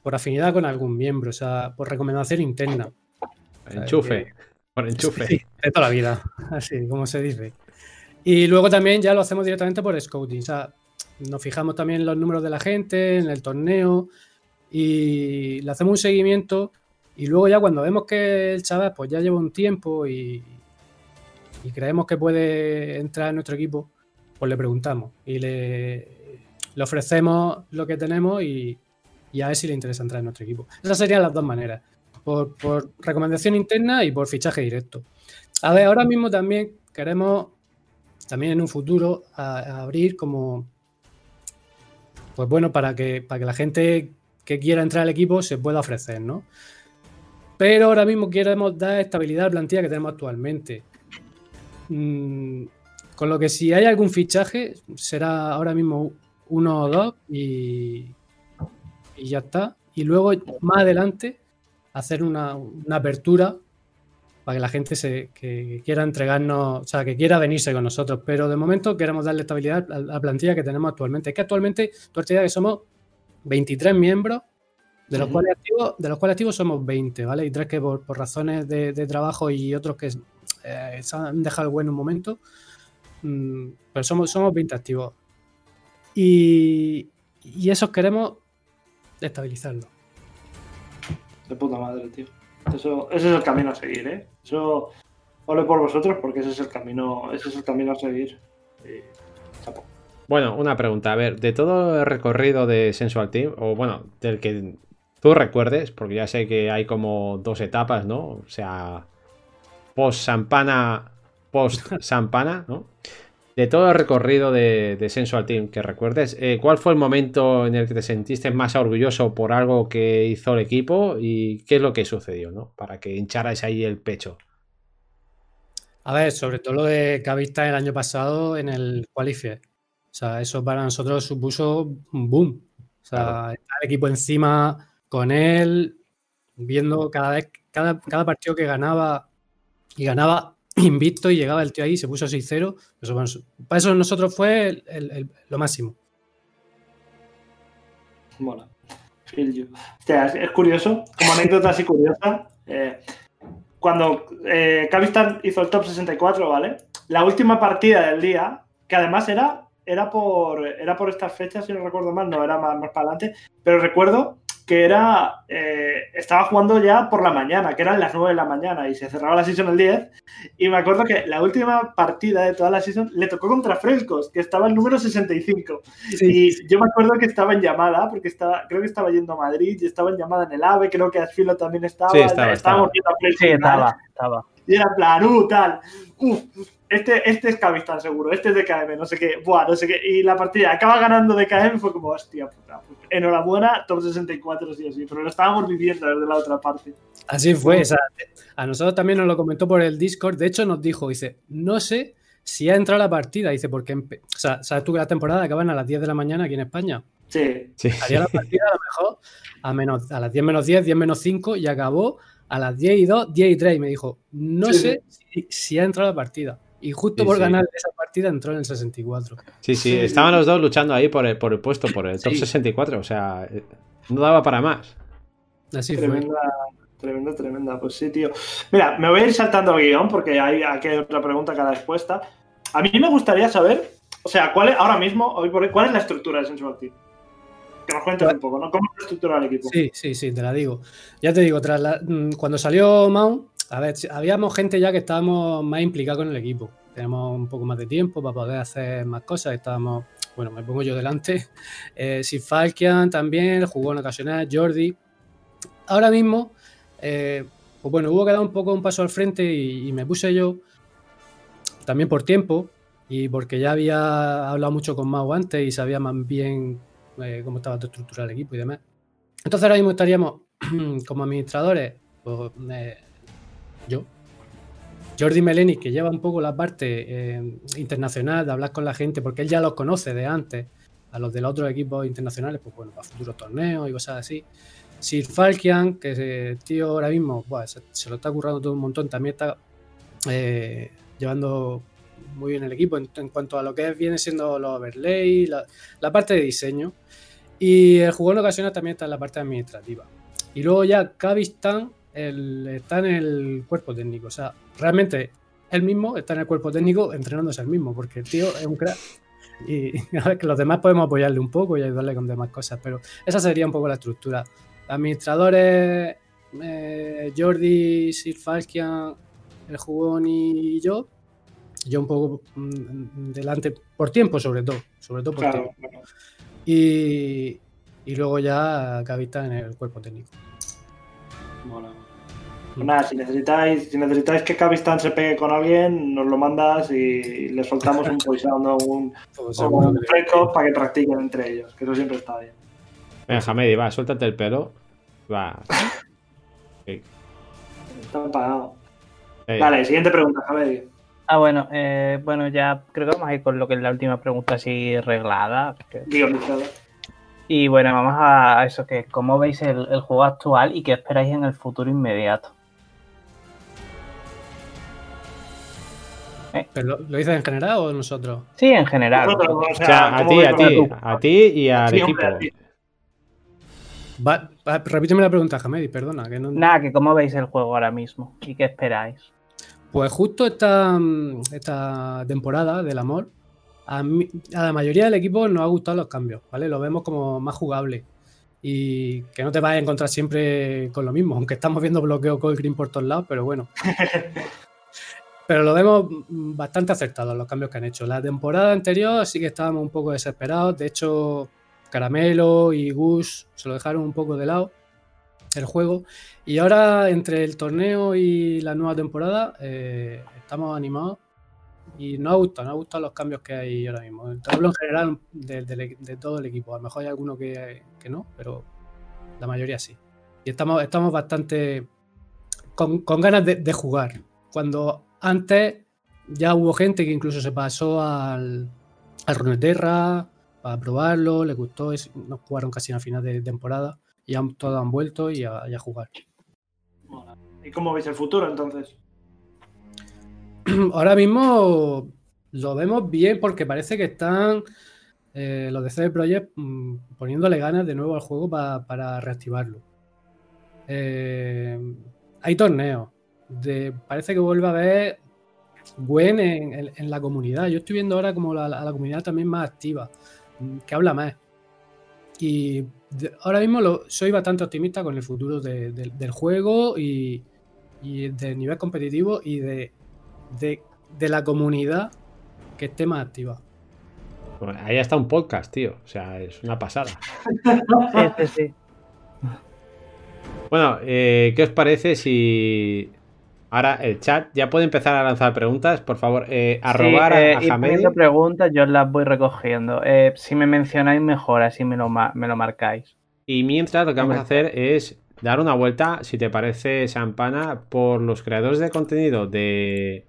por afinidad con algún miembro, o sea, por recomendación interna. Enchufe, por enchufe. Sí, de toda la vida, así como se dice. Y luego también ya lo hacemos directamente por scouting, o sea, nos fijamos también en los números de la gente, en el torneo y le hacemos un seguimiento y luego ya cuando vemos que el chaval pues ya lleva un tiempo y, y creemos que puede entrar en nuestro equipo, pues le preguntamos y le, le ofrecemos lo que tenemos y, y a ver si le interesa entrar en nuestro equipo. Esas serían las dos maneras, por, recomendación interna y por fichaje directo. A ver, ahora mismo también queremos, también en un futuro, abrir como, pues bueno, para que, para que la gente que quiera entrar al equipo se pueda ofrecer, ¿no? Pero ahora mismo queremos dar estabilidad a la plantilla que tenemos actualmente. Mm, con lo que si hay algún fichaje, será ahora mismo uno o dos y, y ya está. Y luego más adelante hacer una, una apertura para que la gente se, que quiera entregarnos, o sea, que quiera venirse con nosotros. Pero de momento queremos darle estabilidad a la plantilla que tenemos actualmente. Es que actualmente, tu idea que somos 23 miembros, de los, cuales activos, de los cuales activos somos 20, ¿vale? Y tres que por, por razones de, de trabajo y otros que eh, se han dejado el bueno un momento. Mm, pero somos, somos 20 activos. Y, y esos queremos estabilizarlo. De puta madre, tío. Eso, ese es el camino a seguir, ¿eh? Eso, ole por vosotros porque ese es el camino, ese es el camino a seguir. Y, chapo. Bueno, una pregunta. A ver, de todo el recorrido de Sensual Team, o bueno, del que tú recuerdes, porque ya sé que hay como dos etapas, ¿no? O sea, post-Sampana, post-Sampana, ¿no? De todo el recorrido de, de Sensual Team que recuerdes, eh, ¿cuál fue el momento en el que te sentiste más orgulloso por algo que hizo el equipo y qué es lo que sucedió, ¿no? Para que hincharais ahí el pecho. A ver, sobre todo lo de Cavista el año pasado en el Qualifier. O sea, eso para nosotros supuso un boom. O sea, Claro. estar el equipo encima con él, viendo cada vez, cada, cada partido que ganaba y ganaba invicto y llegaba el tío ahí se puso 6-0. Eso, bueno, para eso nosotros fue lo máximo. Mola. Es, curioso, como anécdota así curiosa. eh, cuando eh, hizo el top 64, ¿vale? La última partida del día, que además era, era, por, era por estas fechas, si no recuerdo mal, no era más, más para adelante, pero recuerdo que era. eh, estaba jugando ya por la mañana, que eran las 9 de la mañana, y se cerraba la season el 10. Y me acuerdo que la última partida de toda la season le tocó contra Frescos, que estaba el número 65. Y yo me acuerdo que estaba en llamada, porque estaba, creo que estaba yendo a Madrid y estaba en llamada en el AVE, creo que Asfilo también estaba. Sí, estaba, estábamos estaba. viendo a Frescos Sí, estaba, estaba. Y era plan, uh, tal. Uf, este, este es Cavistán seguro, este es DKM, no sé qué, buah, no sé qué. Y la partida acaba ganando DKM, fue como, hostia puta. pues, enhorabuena, top 64, sí o sí, pero lo estábamos viviendo desde la otra parte. Así fue. o sea, a nosotros también nos lo comentó por el Discord. De hecho, nos dijo, dice, no sé si ha entrado la partida. Dice, porque, o sea, sabes tú que la temporada acaban a las 10 de la mañana aquí en España. Sí, Sí. Haría la partida a lo mejor a, menos, a las 10 menos 10, 10 menos 5 y acabó a las 10 y 2, 10 y 3. Y me dijo, no Sí, sé si, si ha entrado la partida. Y justo Sí, por sí. ganar esa partida entró en el 64. Sí, sí, Sí. estaban los dos luchando ahí por el, por el puesto, por el top Sí. 64, o sea, eh, no daba para más. Así fue. tremenda, tremenda, tremenda. Pues sí, tío. Mira, me voy a ir saltando el guion porque hay aquí hay otra pregunta cada respuesta. A mí me gustaría saber, o sea, cuál es, ahora mismo, hoy por hoy, cuál es la estructura de Sensual Team. Que nos cuentes un poco, ¿no? ¿Cómo es la estructura del equipo? Sí, sí, sí, te la digo. Ya te digo, tras la- mm, cuando salió Mount, a ver, habíamos gente ya que estábamos más implicados con el equipo. Tenemos un poco más de tiempo para poder hacer más cosas. Estábamos, bueno, me pongo yo delante. Eh, Sid Falkian también, jugó en ocasiones, Jordi. Ahora mismo, eh, pues bueno, hubo que dar un poco un paso al frente y, y me puse yo, también por tiempo y porque ya había hablado mucho con Mau antes y sabía más bien eh, cómo estaba todo estructurado el equipo y demás. Entonces ahora mismo estaríamos como administradores, pues, eh, yo, Jordi Meleni, que lleva un poco la parte eh, internacional de hablar con la gente, porque él ya los conoce de antes, a los de los otros equipos internacionales, pues bueno, para futuros torneos y cosas así. Sir Falkian, que ese tío ahora mismo se, lo está currando todo un montón, también está eh, llevando muy bien el equipo en, cuanto a lo que viene siendo los overlay, la, parte de diseño. Y el jugador en ocasiones también está en la parte administrativa. Y luego ya Kavistan el, está en el cuerpo técnico. O sea, realmente él mismo está en el cuerpo técnico entrenándose el mismo, porque el tío es un crack. Y a ver, que los demás podemos apoyarle un poco y ayudarle con demás cosas, pero esa sería un poco la estructura. Administradores, eh, Jordi, Sir Falkian, el jugón y yo. Yo un poco mm, delante, por tiempo sobre todo, sobre todo por Claro, tiempo. claro. Y, y luego ya Cavita en el cuerpo técnico. Mola. Pues nada, si necesitáis, si necesitáis que Kavistan se pegue con alguien, nos lo mandas y le soltamos un poison o un, o seguro un que- fleco para que practiquen entre ellos, que eso siempre está bien. Venga, Hamedi, va, suéltate el pelo. Va. Está pagado. Eh, Vale, siguiente pregunta, Javier. Ah, bueno, eh, bueno, ya creo que vamos a ir con lo que es la última pregunta así reglada. Y bueno, vamos a a eso, que cómo veis el, el juego actual y qué esperáis en el futuro inmediato. ¿Pero lo, lo dices en general o nosotros? Sí, en general. O O sea, a ¿cómo ti, a ti, a ti y al Sí, equipo. hombre, a ti. Va- va, repíteme la pregunta, Jamedi, perdona. Que no... Nada, que cómo veis el juego ahora mismo y qué esperáis. Pues justo esta, mm, esta temporada del amor, a, mí- a la mayoría del equipo nos ha gustado los cambios, ¿vale? Lo vemos como más jugable y que no te vas a encontrar siempre con lo mismo, aunque estamos viendo bloqueo Cold Green por todos lados, pero bueno. Pero lo vemos bastante acertados los cambios que han hecho. La temporada anterior sí que estábamos un poco desesperados, de hecho Caramelo y Gus se lo dejaron un poco de lado el juego. Y ahora, entre el torneo y la nueva temporada, eh, estamos animados y nos ha gustado, nos ha gustado los cambios que hay ahora mismo. Hablo en general de todo el equipo. A lo mejor hay alguno que, que no, pero la mayoría sí. Y estamos, estamos bastante con, con ganas de, de jugar. Cuando antes ya hubo gente que incluso se pasó al, al Runeterra para probarlo, le gustó, es- no jugaron casi a final de temporada y han, todos han vuelto y a, y a jugar. ¿Y cómo veis el futuro entonces? Ahora mismo lo vemos bien porque parece que están eh, los de CD Projekt mm, poniéndole ganas de nuevo al juego pa- para reactivarlo. Eh, hay torneos. De- parece que vuelve a haber Gwen en, en- en la comunidad. Yo estoy viendo ahora como la, la- la comunidad también más activa, mm, que habla más. Y de- ahora mismo lo- soy bastante optimista con el futuro de- de- del juego y, y del nivel competitivo y de, de, de la comunidad que esté más activa. Bueno, ahí está un podcast, tío. O sea, es una pasada. Sí, sí, sí. Bueno, eh, ¿qué os parece si ahora el chat ya puede empezar a lanzar preguntas? Por favor, eh, arrobar Sí, eh, a, a Jamedi. preguntas, yo las voy recogiendo. Eh, si me mencionáis mejor, así me lo, me lo marcáis. Y mientras lo que vamos a hacer es dar una vuelta, si te parece, Sampana, por los creadores de contenido de,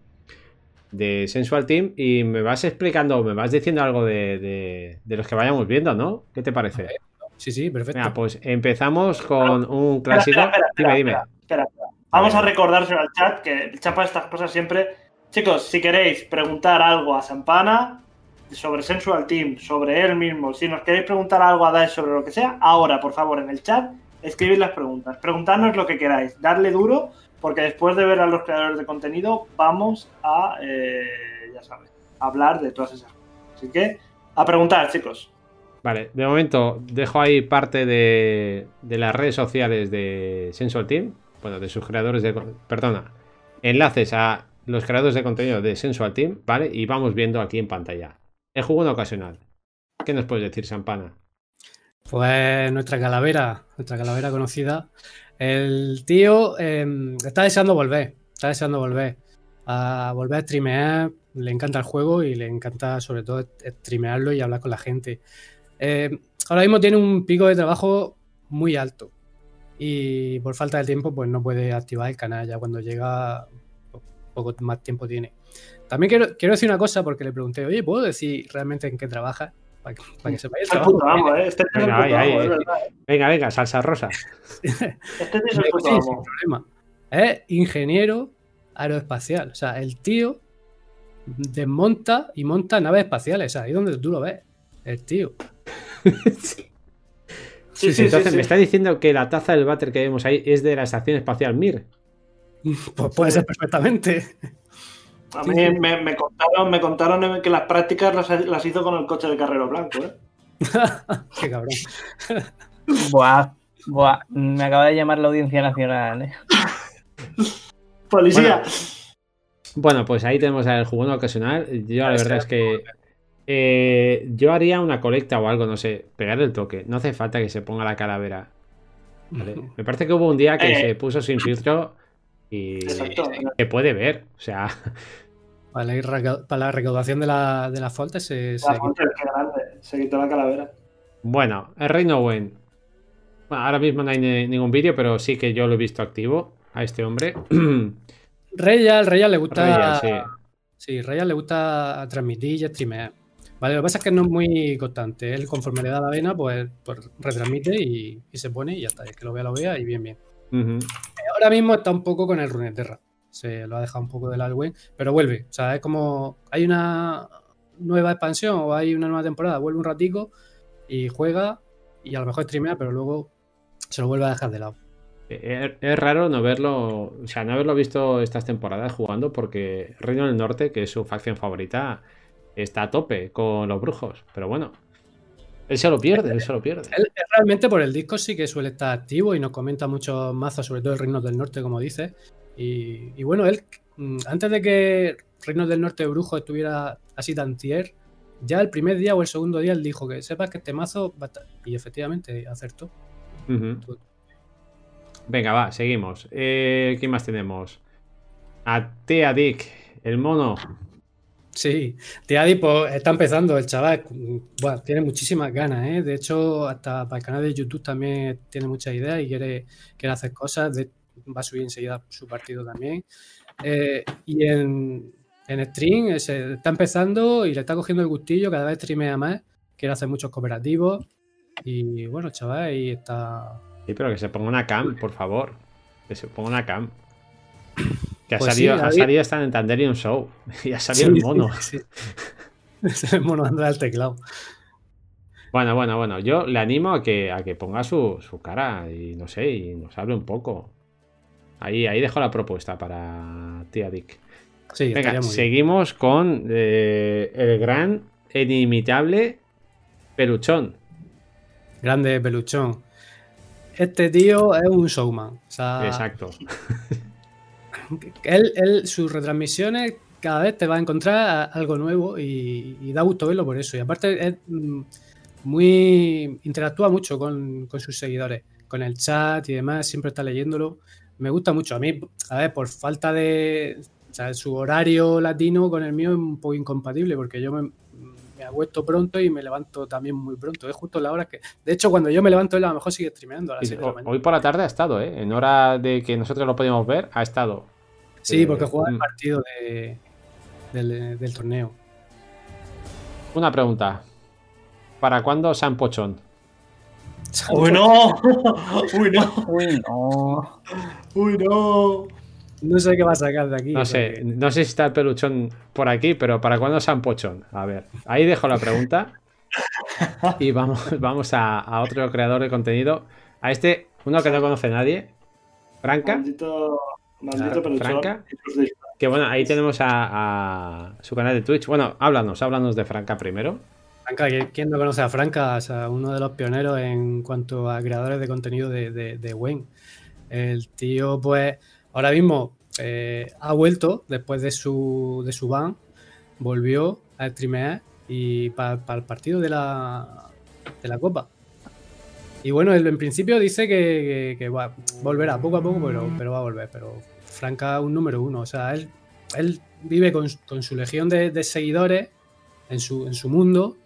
de Sensual Team y me vas explicando, me vas diciendo algo de, de- de los que vayamos viendo, ¿no? ¿Qué te parece? Sí, sí, perfecto. Pues empezamos con un clásico. Espera, espera, dime, espera, dime. espera, espera. Vamos a recordárselo al chat, que el chat para estas cosas siempre. Chicos, si queréis preguntar algo a Sampana sobre Sensual Team, sobre él mismo, si nos queréis preguntar algo a Daesh sobre lo que sea, ahora, por favor, en el chat, escribid las preguntas. Preguntadnos lo que queráis, darle duro, porque después de ver a los creadores de contenido, vamos a, eh, ya sabes, hablar de todas esas cosas. Así que, a preguntar, chicos. Vale, de momento dejo ahí parte de, de las redes sociales de Sensual Team, bueno, de sus creadores de... Perdona, enlaces a los creadores de contenido de Sensual Team, ¿vale? Y vamos viendo aquí en pantalla. El juego en ocasional. ¿Qué nos puedes decir, Sampana? Pues nuestra calavera, nuestra calavera conocida. El tío eh, está deseando volver, está deseando volver a volver a streamear. Le encanta el juego y le encanta sobre todo streamearlo y hablar con la gente. Eh, ahora mismo tiene un pico de trabajo muy alto y por falta de tiempo pues no puede activar el canal ya cuando llega poco más tiempo tiene. También quiero, quiero decir una cosa porque le pregunté, oye, ¿puedo decir realmente en qué trabaja? Para que, para que sepáis el El trabajo puto que tiene". amo, ¿eh? Este Venga, puto ahí, amo, ahí, es ahí. verdad. Venga, venga, salsa rosa. Este es el Sí, puto sin amo. problema. Es ingeniero aeroespacial. O sea, el tío desmonta y monta naves espaciales. O sea, ahí donde tú lo ves. El tío. Sí, sí, sí, Entonces, sí. me está diciendo que la taza del váter que vemos ahí es de la Estación Espacial Mir. Pues puede ser perfectamente. A mí me, me contaron, me contaron que las prácticas las, las hizo con el coche de Carrero Blanco, ¿eh? Qué cabrón. Buah, buah. Me acaba de llamar la Audiencia Nacional. ¿eh? Policía. Bueno, pues ahí tenemos el jugón ocasional. Yo la verdad es que eh, yo haría una colecta o algo, no sé, pegar el toque. No hace falta que se ponga la calavera. ¿vale? Me parece que hubo un día que Eh. se puso sin filtro y Exacto. se puede ver. O sea, Para la, para la recaudación de la, de las faltas se, se La quitó la calavera. bueno, el Reino Wen. Bueno, ahora mismo no hay ni- ningún vídeo, pero sí que yo lo he visto activo a este hombre. Reyal, Reyal le gusta Reyes, sí. Sí, Ryan le gusta transmitir y streamear. Vale, lo que pasa es que no es muy constante. Él, conforme le da la vena, pues, pues retransmite y, y se pone y ya está. Es que lo vea, lo vea y bien, bien. Ahora mismo está un poco con el Runeterra. Se lo ha dejado un poco del Alwen, pero vuelve. O sea, es como hay una nueva expansión o hay una nueva temporada, vuelve un ratico y juega y a lo mejor streamea, pero luego se lo vuelve a dejar de lado. Es, es raro no verlo, o sea, no haberlo visto estas temporadas jugando porque Reino del Norte, que es su facción favorita, está a tope con los brujos. Pero bueno, él se lo pierde, él se lo pierde. Él, realmente por el disco sí que suele estar activo y nos comenta muchos mazos, sobre todo el Reinos del Norte, como dice. Y, y bueno, él, mm, antes de que Reinos del Norte Brujo estuviera así tan tier, ya el primer día o el segundo día él dijo que sepas que este mazo va a estar. Y efectivamente acertó. Venga, va, seguimos. Eh, ¿Quién más tenemos? A Tea Dick, el mono. Sí, Teadi pues está empezando el chaval. Bueno, tiene muchísimas ganas, ¿eh? De hecho, hasta para el canal de YouTube también tiene muchas ideas y quiere, quiere hacer cosas. De- va a subir enseguida su partido también. Eh, y en, en stream está empezando y le está cogiendo el gustillo, cada vez streamea más. Quiere hacer muchos cooperativos. Y bueno, chaval, ahí está. Sí, pero que se ponga una cam, por favor. Que se ponga una cam. Que ha Pues salido, sí, ha salido hasta en Tanderium Show. Y ha salido Sí, el mono. sí, sí. Es el mono dándole al teclado. Bueno, bueno, bueno. Yo le animo a que, a que ponga su, su cara y no sé, y nos hable un poco. Ahí, ahí dejo la propuesta para Tía Dick. Sí, Venga, bien. seguimos con eh, el gran, inimitable Peluchón. Grande peluchón. Este tío es un showman. O sea, Exacto. él, él, sus retransmisiones cada vez te va a encontrar algo nuevo y, y da gusto verlo por eso. Y aparte es mm, muy interactúa mucho con, con sus seguidores, con el chat y demás, siempre está leyéndolo. Me gusta mucho. A mí, a ver, por falta de... O sea, su horario latino con el mío es un poco incompatible porque yo me, me acuesto pronto y me levanto también muy pronto. Es justo la hora que... De hecho, cuando yo me levanto, él a lo mejor sigue streameando a las Y 6 de la ho- mañana. hoy por la tarde ha estado, ¿eh? En hora de que nosotros lo podíamos ver, ha estado. Sí, Eh, porque juega el partido de- del, del torneo. Una pregunta. ¿Para cuándo San Pochón? ¡Uy, no! ¡Uy, no! Uy, no. ¡Uy, no! No sé qué va a sacar de aquí. No sé, porque- no sé si está el peluchón por aquí, pero ¿para cuándo San Pochón? A ver, ahí dejo la pregunta. Y vamos, vamos a, a otro creador de contenido. A este, uno que no conoce nadie. Franca. Maldito, maldito Ah. Franca. Que bueno, ahí tenemos a, a su canal de Twitch. Bueno, háblanos, háblanos de Franca primero. Franca, ¿qui- ¿quién no conoce a Franca? O sea, uno de los pioneros en cuanto a creadores de contenido de, de, de Wayne. El tío, pues, ahora mismo eh, ha vuelto después de su, de su ban, volvió a streamear y para el partido de la, de la Copa. Y bueno, él en principio dice que, que- que va, volverá poco a poco, pero, pero va a volver. Pero Franca un número uno. O sea, él, él vive con, con su legión de, de seguidores en su, en su mundo,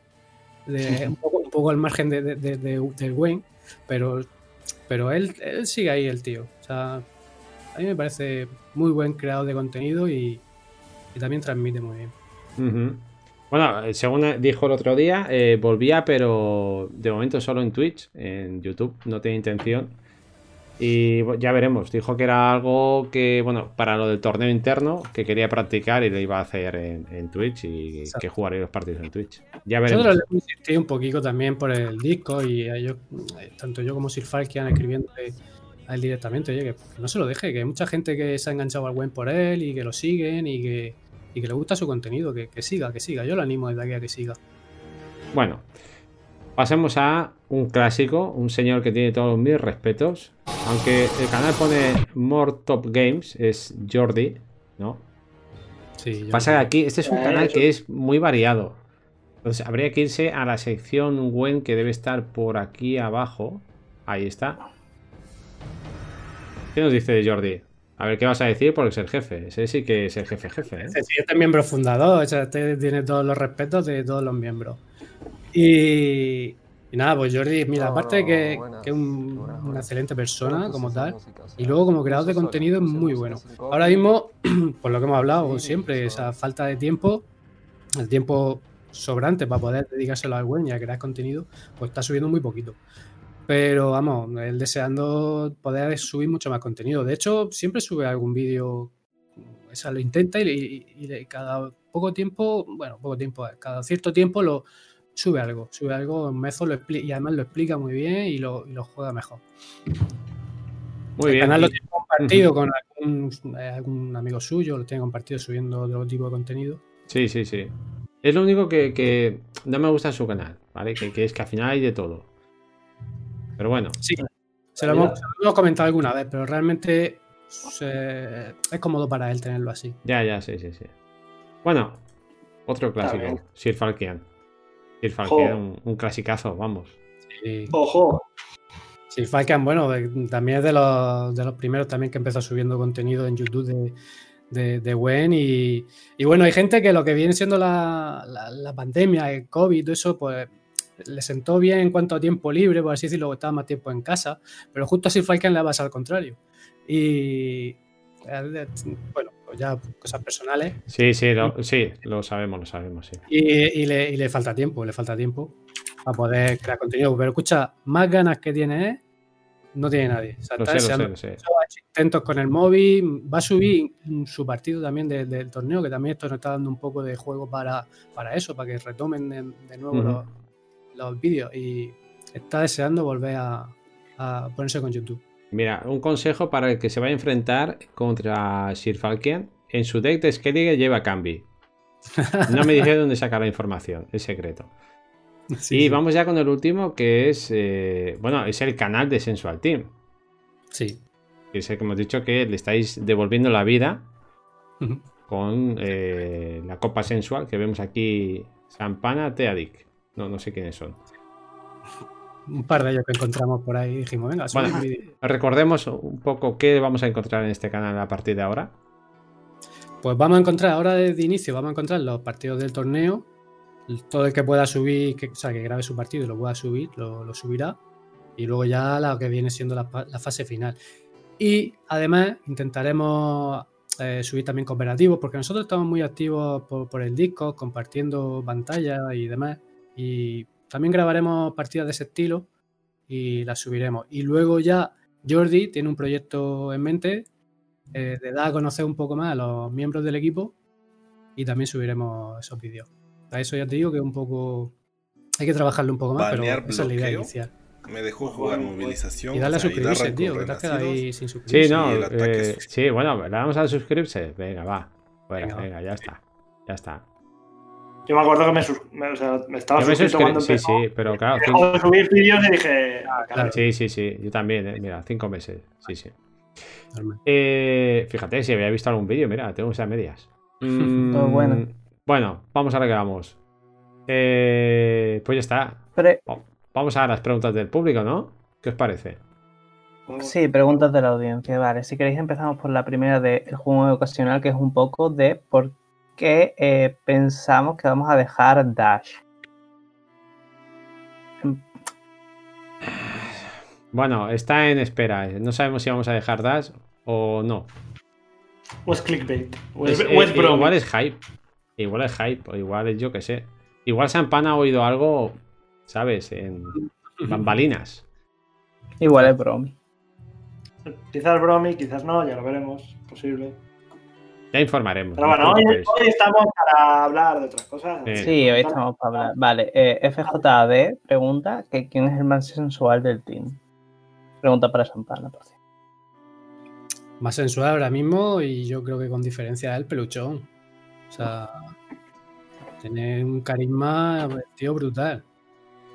de- un, poco, un poco al margen de, de- de- de- del Wayne, pero, pero él, él sigue ahí, el tío. O sea, a mí me parece muy buen creador de contenido y, y también transmite muy bien. Bueno, eh, según dijo el otro día, eh, volvía, pero de momento solo en Twitch, en YouTube, no tiene intención. Y ya veremos, dijo que era algo que, bueno, para lo del torneo interno, que quería practicar y lo iba a hacer en, en Twitch y Exacto. que jugaría los partidos en Twitch. Ya veremos. Nosotros le insistido un poquito también por el disco y a ellos, eh, tanto yo como Sir Falkian escribiéndole a él directamente, oye, que, que no se lo deje, que hay mucha gente que se ha enganchado al buen por él y que lo siguen y que, y que le gusta su contenido, que, que siga, que siga. Yo lo animo desde aquí a que siga. Bueno, pasemos a un clásico, un señor que tiene todos mis respetos. Aunque el canal pone More Top Games, es Jordi, ¿no? Sí, yo- Pasa que aquí, este es un Eh, canal que es muy variado. Entonces habría que irse a la sección WEN que debe estar por aquí abajo. Ahí está. ¿Qué nos dice Jordi? A ver qué vas a decir porque es el jefe. Ese sí que es el jefe jefe. ¿eh? Este sí, este es miembro fundador, o sea, este tiene todos los respetos de todos los miembros. Y, Y nada, pues Jordi, mira, No, aparte de que, buenas, que es un- buenas, una excelente persona como tal, y luego como creador de contenido es muy bueno. Ahora mismo, por lo que hemos hablado siempre, esa falta de tiempo, el tiempo sobrante para poder dedicárselo al web y a crear contenido, pues está subiendo muy poquito. Pero vamos, él deseando poder subir mucho más contenido. De hecho, siempre sube algún vídeo, o sea, lo intenta y, y- y cada poco tiempo, bueno, poco tiempo, cada cierto tiempo lo sube algo, sube algo, Mezo lo expli- y además lo explica muy bien y lo, y lo juega mejor. Muy el bien. canal lo tiene compartido con algún, eh, algún amigo suyo, lo tiene compartido subiendo otro tipo de contenido. Sí, sí, sí. Es lo único que, que no me gusta en su canal, ¿vale? Que, que es que al final hay de todo. Pero bueno, Sí, se lo, hemos, se lo hemos comentado alguna vez, pero realmente se- es cómodo para él tenerlo así. ya, ya, sí, sí, sí. Bueno, otro clásico. Sir Falkian. Sir un, un clasicazo, vamos. Ojo, sí, Falcon, bueno, de- también es de los, de los primeros también que empezó subiendo contenido en YouTube de, de, de Wen. Y, y bueno, hay gente que lo que viene siendo la, la- la pandemia, el COVID, todo eso, pues le sentó bien en cuanto a tiempo libre, por así decirlo, estaba más tiempo en casa, pero justo a Sir Falcon le va a pasar al contrario. Y eh, bueno, ya cosas personales. Sí, sí, lo, sí, lo sabemos, lo sabemos, sí. Y, y le, y le falta tiempo, le falta tiempo para poder crear contenido. Pero escucha, más ganas que tiene él, no tiene nadie. O sea, Lo sé, lo sé, intentos con el móvil, va a subir su partido también de- del torneo, que también esto nos está dando un poco de juego para, para eso, para que retomen de, de nuevo los vídeos. Y está deseando volver a, a ponerse con YouTube. Mira, un consejo para el que se vaya a enfrentar contra Sir Falkian. En su deck de Skellige lleva Cambi. No me dije dónde sacar la información, es secreto. Sí, y sí. vamos ya con el último, que es, eh, bueno, es el canal de Sensual Team. Sí. Es el que hemos dicho que le estáis devolviendo la vida con eh, la copa sensual que vemos aquí. Sampana Teadic. No, no sé quiénes son. Un par de ellos que encontramos por ahí dijimos, venga, Bueno. un. Recordemos un poco qué vamos a encontrar en este canal a partir de ahora. Pues vamos a encontrar, ahora desde inicio, vamos a encontrar los partidos del torneo. Todo el que pueda subir, que, o sea, que grabe su partido y lo pueda subir, lo, lo subirá. Y luego ya lo que viene siendo la, fase final. Y además intentaremos eh, subir también cooperativos, porque nosotros estamos muy activos por, por el disco, compartiendo pantalla y demás. Y también grabaremos partidas de ese estilo y las subiremos. Y luego ya Jordi tiene un proyecto en mente eh, de dar a conocer un poco más a los miembros del equipo y también subiremos esos vídeos. A eso ya te digo que un poco hay que trabajarlo un poco más, pero Banear esa es la idea inicial. Me dejó jugar movilización. Y darle a o sea, suscribirse, tío, que te has quedado ahí sin suscribirse. Sí, no, eh, sí, bueno, le damos a suscribirse. Venga, va. Venga, ya está. Ya está. Yo me acuerdo que me, me- o sea, me estaba me suscrito suscri- cuando sí, empezó. sí, pero claro, Dejó cin- de subir vídeos y dije, ah, claro. sí, sí, sí, yo también, eh, mira, cinco meses, sí, sí. Eh, fíjate, si había visto algún vídeo, mira, tengo esas medias. Mm, Todo bueno. Bueno, vamos a lo que vamos. Eh, pues ya está. Pre- Vamos a las preguntas del público, ¿no? ¿Qué os parece? sí, preguntas de la audiencia. Vale, si queréis empezamos por la primera del juego ocasional, que es un poco de por qué eh, pensamos que vamos a dejar Dash. Bueno, está en espera. No sabemos si vamos a dejar Dash o no. O es clickbait. O es, Es- o es eh, igual es hype. Igual es hype. O igual es yo que sé. Igual Sampan ha oído algo, ¿sabes? En bambalinas. Igual es bromi. Quizás bromi, quizás no, ya lo veremos. Posible. Ya informaremos. Pero bueno, hoy, estamos para hablar de otras cosas. Sí. Sí, hoy estamos para hablar. Vale, eh, FJD pregunta que quién es el más sensual del team. Pregunta para Sampana, por cierto. Más sensual ahora mismo y yo creo que con diferencia el peluchón. O sea, tiene un carisma, tío, brutal.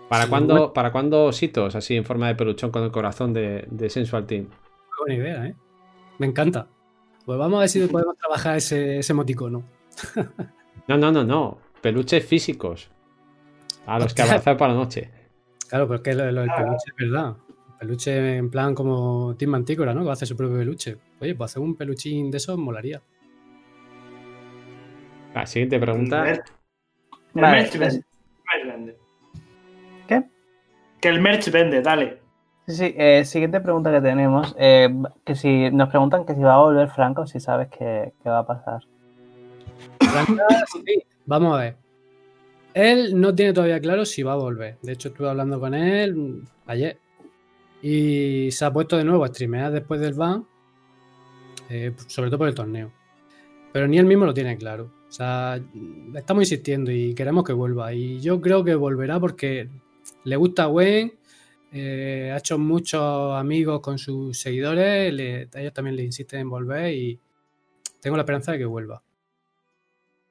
¿Para Sí, cuándo, ¿Para cuándo ositos así en forma de peluchón con el corazón de, de Sensual Team? Qué buena idea, ¿eh? Me encanta. Pues vamos a ver si podemos trabajar ese, ese emoticono. No, no, no, no. Peluches físicos. A los que abrazar para la noche. Claro, porque lo, lo del peluche es verdad. Peluche en plan como Team Mantícora, ¿no? Que hace su propio peluche. Oye, pues hacer un peluchín de esos molaría. La siguiente El pregunta. el Vale, mes vende. ¿Qué? que el merch vende, dale. Sí, sí. eh, siguiente pregunta que tenemos. eh, que si nos preguntan que si va a volver Franco, si sabes qué, qué va a pasar. Franca, sí. Vamos a ver. Él no tiene todavía claro si va a volver. De hecho, estuve hablando con él ayer. Y se ha puesto de nuevo a streamear después del ban. eh, sobre todo por el torneo. Pero ni él mismo lo tiene claro. O sea, estamos insistiendo y queremos que vuelva. Y yo creo que volverá porque le gusta Gwen. Eh, ha hecho muchos amigos con sus seguidores. le- a ellos también le insisten en volver. Y tengo la esperanza de que vuelva.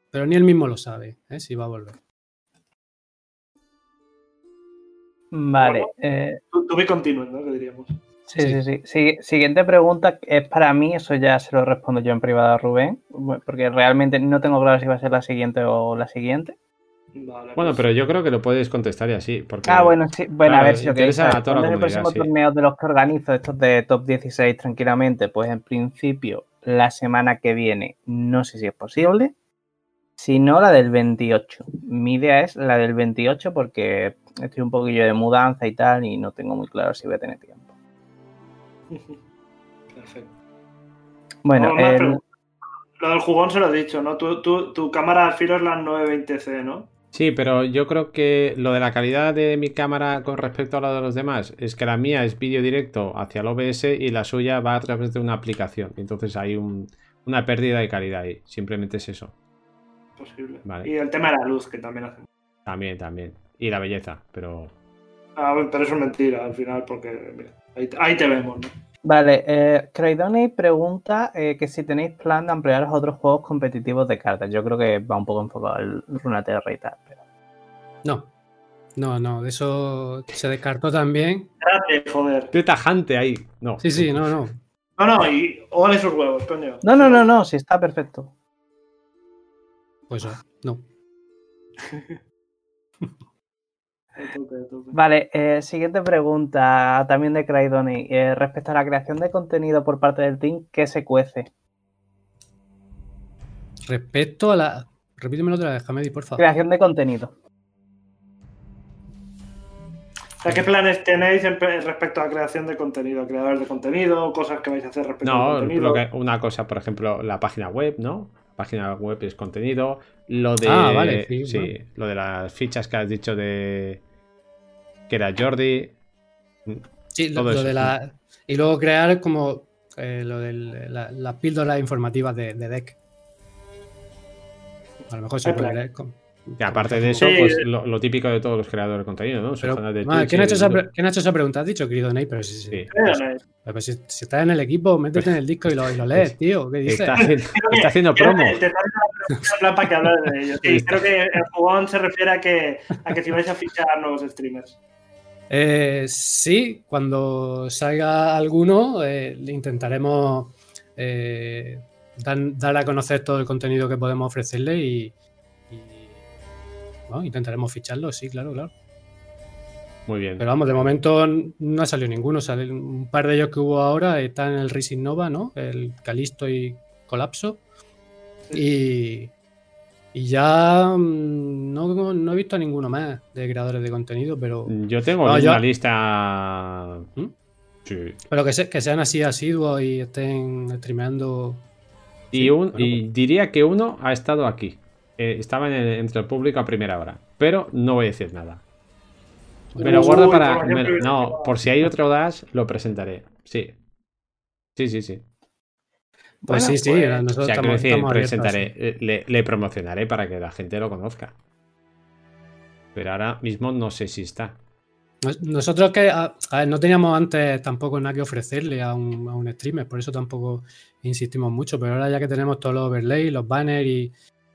Pero ni él mismo lo sabe, ¿eh? si va a volver. Vale. Bueno. eh, to be continued, ¿no? Que diríamos. Sí, sí, sí. Si- Siguiente pregunta es para mí, eso ya se lo respondo yo en privado a Rubén, porque realmente no tengo claro si va a ser la siguiente o la siguiente. Vale, Bueno, pues- pero yo creo que lo puedes contestar y así. Porque, Ah, bueno, sí. Bueno, a ver si lo queréis interesa saber. a toda la ¿Cuándo es el próximo sí. torneo de los que organizo, estos de top 16 tranquilamente? Pues en principio, la semana que viene, no sé si es posible. Si no, la del 28. Mi idea es la del 28 porque estoy un poquillo de mudanza y tal y no tengo muy claro si voy a tener tiempo. Perfecto. Bueno, el-. Lo del jugón se lo he dicho, ¿no? Tu, tu- tu cámara al filo es la 920C, ¿no? Sí, pero yo creo que lo de la calidad de mi cámara con respecto a la de los demás es que la mía es vídeo directo hacia el OBS y la suya va a través de una aplicación. Entonces hay un- una pérdida de calidad ahí. Simplemente es eso. Posible. Vale. Y el tema de la luz, que también hace. También, también. Y la belleza, pero... Ah, pero eso es mentira al final, porque mira, ahí, ahí te vemos, ¿no? Vale, eh, Craydoni pregunta eh, que si tenéis plan de ampliar a otros juegos competitivos de cartas. Yo creo que va un poco enfocado al Runeterra y tal. pero- No, no, no, de eso se descartó también. Gracias, joder. Qué tajante ahí. No. Sí, sí, no, no. No, no, y ole sus huevos, coño. No, no, no, no, sí está perfecto. Pues no. A tope, a tope. Vale, eh, siguiente pregunta también de Craydoni. Eh, respecto a la creación de contenido por parte del team, ¿qué se cuece? Respecto a la. Repítemelo otra vez, Hamedi, por favor. Creación de contenido. ¿qué planes tenéis en pe- respecto a creación de contenido? Creadores de contenido, cosas que vais a hacer respecto No, al contenido. que- una cosa, por ejemplo, la página web, ¿no? Página web es contenido. Lo de. Ah, vale, sí, bueno. lo de las fichas que has dicho de. Que era Jordi. Sí, lo, todo lo eso, de la. Y luego crear como eh, lo de la- las píldoras informativas de, de deck. A lo mejor se puede leer con- Que aparte de eso, Sí. pues lo, lo típico de todos los creadores de contenido, ¿no? Pero, de ah, ¿quién, ha hecho esa, quién ha hecho esa pregunta? Has dicho, querido Ney, pero sí, sí. Sí. Eh, no, eh. Pero si, si estás en el equipo, métete en el disco y lo, y lo lees, tío. ¿Qué dices? Está haciendo, está haciendo Creo promo. te para que hables de ello. Sí, creo que el jugón se refiere a que, a que si vais a fichar nuevos streamers. Eh, sí, cuando salga alguno, eh, intentaremos eh, dan- dar a conocer todo el contenido que podemos ofrecerle y, intentaremos ficharlo, sí, claro, claro. Muy bien. Pero vamos, de momento no ha salido ninguno. Sale un par de ellos que hubo ahora están en el Racing Nova, ¿no? El Calisto y Colapso. Y, y ya mm, no, no he visto a ninguno más de creadores de contenido, pero, Yo tengo No, una yo- lista. ¿Mm? Sí. pero que, se- que sean así asiduos y estén streameando. Y, Sí, un, bueno, y pues. diría que uno ha estado aquí. Eh, estaba en el- entre el público a primera hora. Pero no voy a decir nada. Me lo guardo para. me- no, por si hay otro Dash, lo presentaré. Sí. Sí, sí, sí. Pues Bueno, sí, sí, pues, O nosotros sea, quiero estamos, decir, presentaré, eh, le, le promocionaré para que la gente lo conozca. Pero ahora mismo no sé si está. Nos- Nosotros que a- a ver, no teníamos antes tampoco nada que ofrecerle a un, a un streamer, por eso tampoco insistimos mucho, pero ahora ya que tenemos todos los overlays, los banners y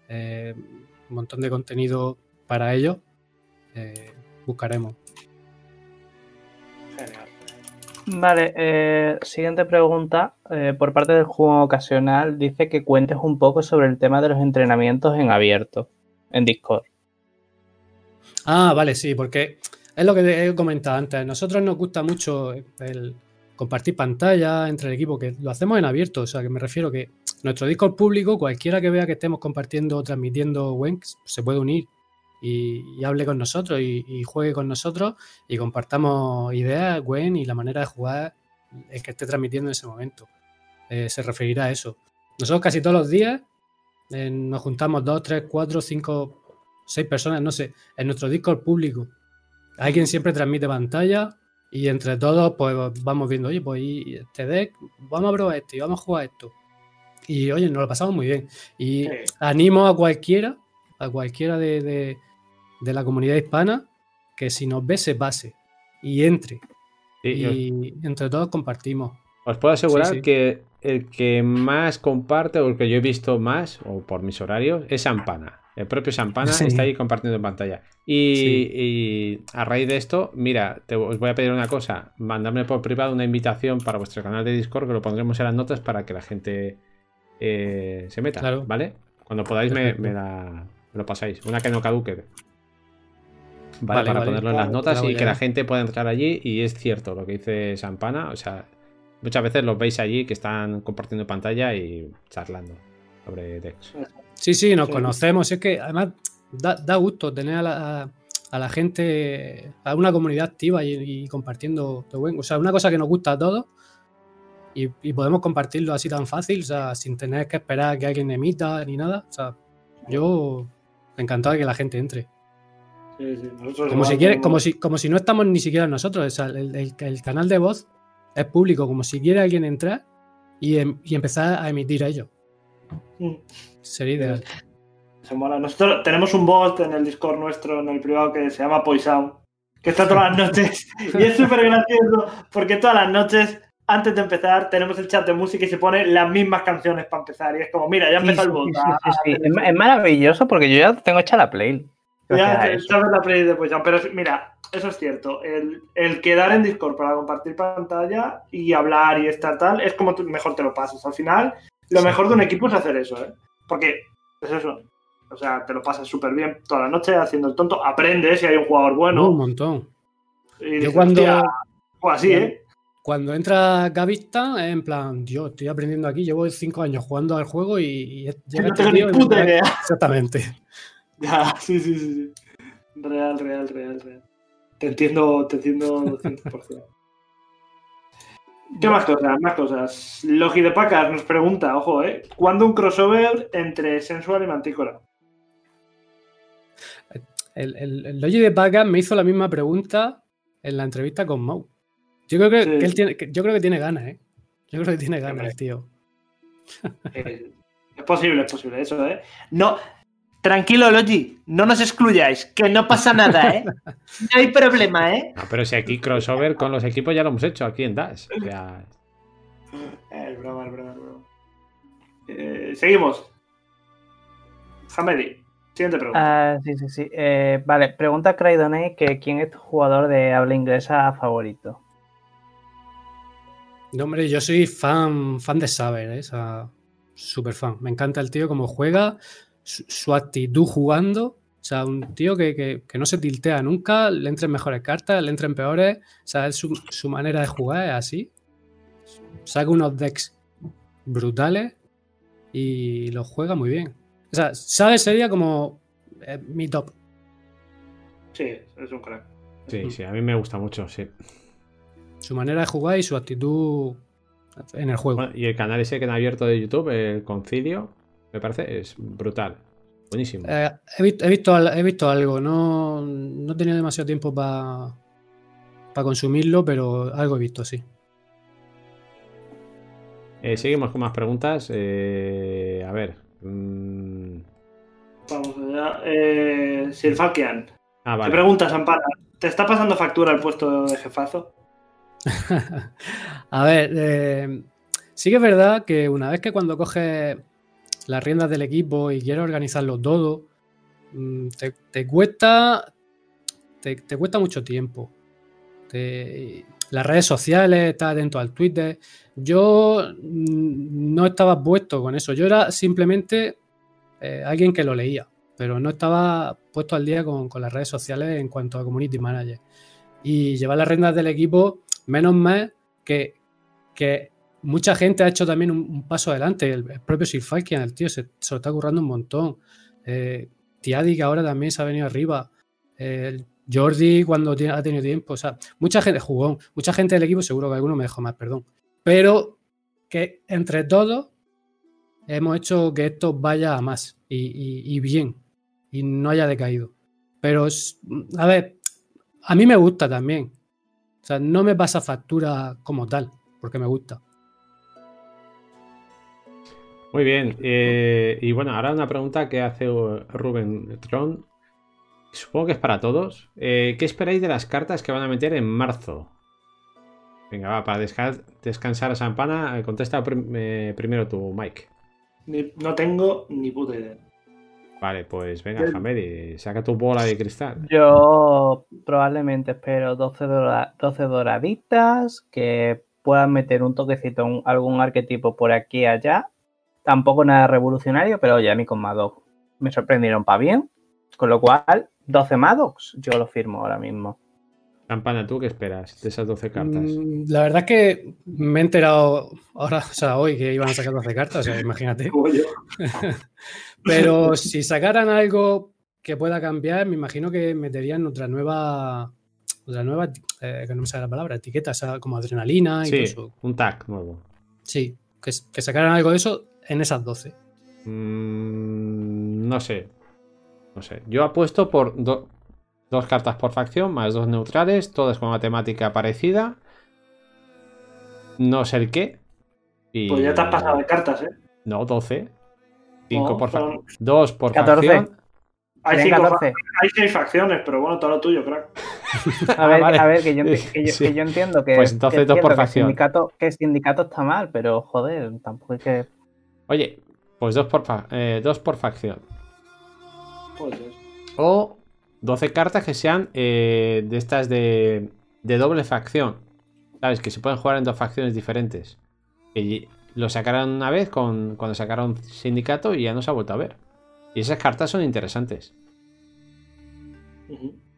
eh, un montón de contenido para ellos, eh, buscaremos. Genial. Vale, eh, siguiente pregunta. eh, por parte del juego ocasional, dice que cuentes un poco sobre el tema de los entrenamientos en abierto, en Discord. Ah, vale, sí, porque es lo que he comentado antes. A nosotros nos gusta mucho el compartir pantalla entre el equipo, que lo hacemos en abierto. O sea, que me refiero que nuestro Discord público, cualquiera que vea que estemos compartiendo o transmitiendo Wenks, se puede unir y, hable con nosotros y, juegue con nosotros y compartamos ideas, Gwen, y la manera de jugar el que esté transmitiendo en ese momento. Eh, se referirá a eso. Nosotros casi todos los días eh, nos juntamos dos, tres, cuatro, cinco, seis personas, no sé, en nuestro Discord público. Hay quien siempre transmite pantalla y entre todos pues vamos viendo, oye, pues este deck, vamos a probar esto y vamos a jugar esto. Y oye, nos lo pasamos muy bien. Y animo a cualquiera, a cualquiera de, de la comunidad hispana que si nos ve se pase y entre. y entre todos compartimos. Os puedo asegurar que el que más comparte o el que yo he visto más, o por mis horarios, es Sampana. El propio Sampana está ahí compartiendo en pantalla. Y, a raíz de esto, mira, te, os voy a pedir una cosa. Mandadme por privado una invitación para vuestro canal de Discord, que lo pondremos en las notas para que la gente eh, se meta. ¿Vale? Cuando podáis me, me, lo pasáis. Una que no caduque. Vale, para ponerlo en las notas y que la gente pueda entrar allí. Y es cierto lo que dice Sampana. O sea, muchas veces los veis allí que están compartiendo pantalla y charlando sobre Dex. Sí, sí, nos conocemos. Es que además da, gusto tener a la, gente, a una comunidad activa y, compartiendo. O sea, una cosa que nos gusta a todos. Y, podemos compartirlo así tan fácil, o sea, sin tener que esperar que alguien emita ni nada. O sea, yo encantado de que la gente entre como, si quiere, como, si, como si no estamos ni siquiera nosotros. el, canal de voz es público, como si quiere alguien entrar y, em, empezar a emitir a ellos. Sería ideal. Se mola. Nosotros tenemos un bot en el Discord nuestro, en el privado, que se llama Poisao, que está todas las noches. y es súper gracioso porque todas las noches, antes de empezar, tenemos el chat de música y se pone las mismas canciones para empezar. Y es como, mira, ya empezó el bot. es, maravilloso porque yo ya tengo hecha la play. Ya sabes la play de Pero mira, eso es cierto. El, quedar en Discord para compartir pantalla y hablar y estar tal es como mejor te lo pasas. Al final, lo mejor de un equipo es hacer eso, ¿eh? Porque es eso. O sea, te lo pasas súper bien toda la noche haciendo el tonto. Aprendes si hay un jugador bueno. un montón. Y Yo cuando. O así, ¿eh? Cuando entra Gavista, en plan, yo estoy aprendiendo aquí, llevo cinco años jugando al juego y, no tengo ni puta idea. Exactamente. Ya, sí, sí, sí. Real, real, real, real. Te entiendo, te entiendo 200%. ¿Qué más cosas? Más cosas. Logi de Pacas nos pregunta, ojo, ¿eh? ¿Cuándo un crossover entre Sensual y Mantícora? El, el, Logi de Pacas me hizo la misma pregunta en la entrevista con Mau. Yo creo que, él tiene, yo creo que tiene ganas, ¿eh? Yo creo que tiene ganas, el tío. Eh, es posible, es posible, eso, ¿eh? No, Tranquilo, Logi, no nos excluyáis, que no pasa nada, ¿eh? No hay problema, ¿eh? No, pero si aquí crossover con los equipos ya lo hemos hecho aquí en Dash. O sea... Es broma, es broma, es broma. Eh, seguimos. Hamedi, siguiente pregunta. Ah, sí, sí, sí. Eh, vale, pregunta Craydone que quién es tu jugador de habla inglesa favorito. No, hombre, yo soy fan, fan de Saber, ¿eh? o súper fan. Me encanta el tío como juega su, actitud jugando. O sea, un tío que, no se tiltea nunca, le entren mejores cartas, le entren peores. O sea, su, manera de jugar es así. Saca unos decks brutales y los juega muy bien. O sea, sabe sería como eh, mi top. Sí, es un crack. Sí, sí, a mí me gusta mucho, sí. Su manera de jugar y su actitud en el juego. y el canal ese que han abierto de YouTube, el Concilio, me parece, es brutal. Buenísimo. Eh, he, visto, he, visto, algo, no, no he tenido demasiado tiempo para consumirlo, pero algo he visto, sí. Eh, seguimos con más preguntas. Eh, a ver. Mm. Vamos allá. Eh. Ah, vale. Te preguntas, Ampara. ¿Te está pasando factura el puesto de jefazo? a ver, sí que es verdad que una vez que cuando coges las riendas del equipo y quieres organizarlo todo, mm, te, cuesta. Te, cuesta mucho tiempo. las redes sociales, estás atento al Twitter. Yo mm, no estaba puesto con eso. Yo era simplemente eh, alguien que lo leía, pero no estaba puesto al día con, las redes sociales en cuanto a community manager. Y llevar las riendas del equipo, menos más que, que mucha gente ha hecho también un, paso adelante. El, propio Sir el tío, se, lo está currando un montón. Eh, Tiadi, que ahora también se ha venido arriba. El Jordi, cuando ha tenido tiempo. O sea, mucha gente jugó. Mucha gente del equipo, seguro que alguno me dejó más, perdón. Pero que entre todos hemos hecho que esto vaya a más y, y- bien. Y no haya decaído. Pero, a ver, a mí me gusta también. O sea, no me pasa factura como tal, porque me gusta. Muy bien. eh, y bueno, ahora una pregunta que hace Rubén Tron. Supongo que es para todos. Eh, ¿Qué esperáis de las cartas que van a meter en marzo? Venga, va, para desca- descansar a Sampana, eh, contesta prim- eh, primero tú, Mike. No tengo ni puta idea. Vale, pues venga, Hamedi, saca tu bola de cristal. Yo probablemente espero 12, dora- 12 doraditas, que puedan meter un toquecito, un- algún arquetipo por aquí y allá. Tampoco nada revolucionario, pero oye, a mí con Maddox me sorprendieron para bien. Con lo cual, 12 Maddox, yo lo firmo ahora mismo. Sampana, ¿tú qué esperas de esas 12 cartas? Mm, La verdad es que me he enterado ahora, o sea, hoy que iban a sacar 12 cartas, o sea, imagínate. Pero si sacaran algo que pueda cambiar, me imagino que meterían otra nueva, otra nueva, eh, que no me sale la palabra, etiqueta, o sea, como adrenalina y Sí, todo eso. un tag nuevo. Sí, que, que sacaran algo de eso en esas 12. Mm, no sé. No sé. Yo apuesto por do- dos cartas por facción, más dos neutrales, todas con una temática parecida. No sé el qué. Y... Pues ya te has pasado de cartas, ¿eh? No, 12. 5 No, por facción. 2 por 14. facción. Hay, cinco 14. fa- hay seis facciones, pero bueno, todo lo tuyo, crack. A ver, vale. a ver, que yo, que yo- Sí. que yo entiendo que, Pues entonces que dos por que el facción. sindicato, que el sindicato está mal, pero joder, tampoco es que... Oye, pues 2 por, fa- eh, dos por facción. Pues es. O 12 cartas que sean eh, de estas de, de doble facción. ¿Sabes? Que se pueden jugar en dos facciones diferentes. Lo sacaron una vez con, cuando sacaron Sindicato y ya no se ha vuelto a ver. Y esas cartas son interesantes.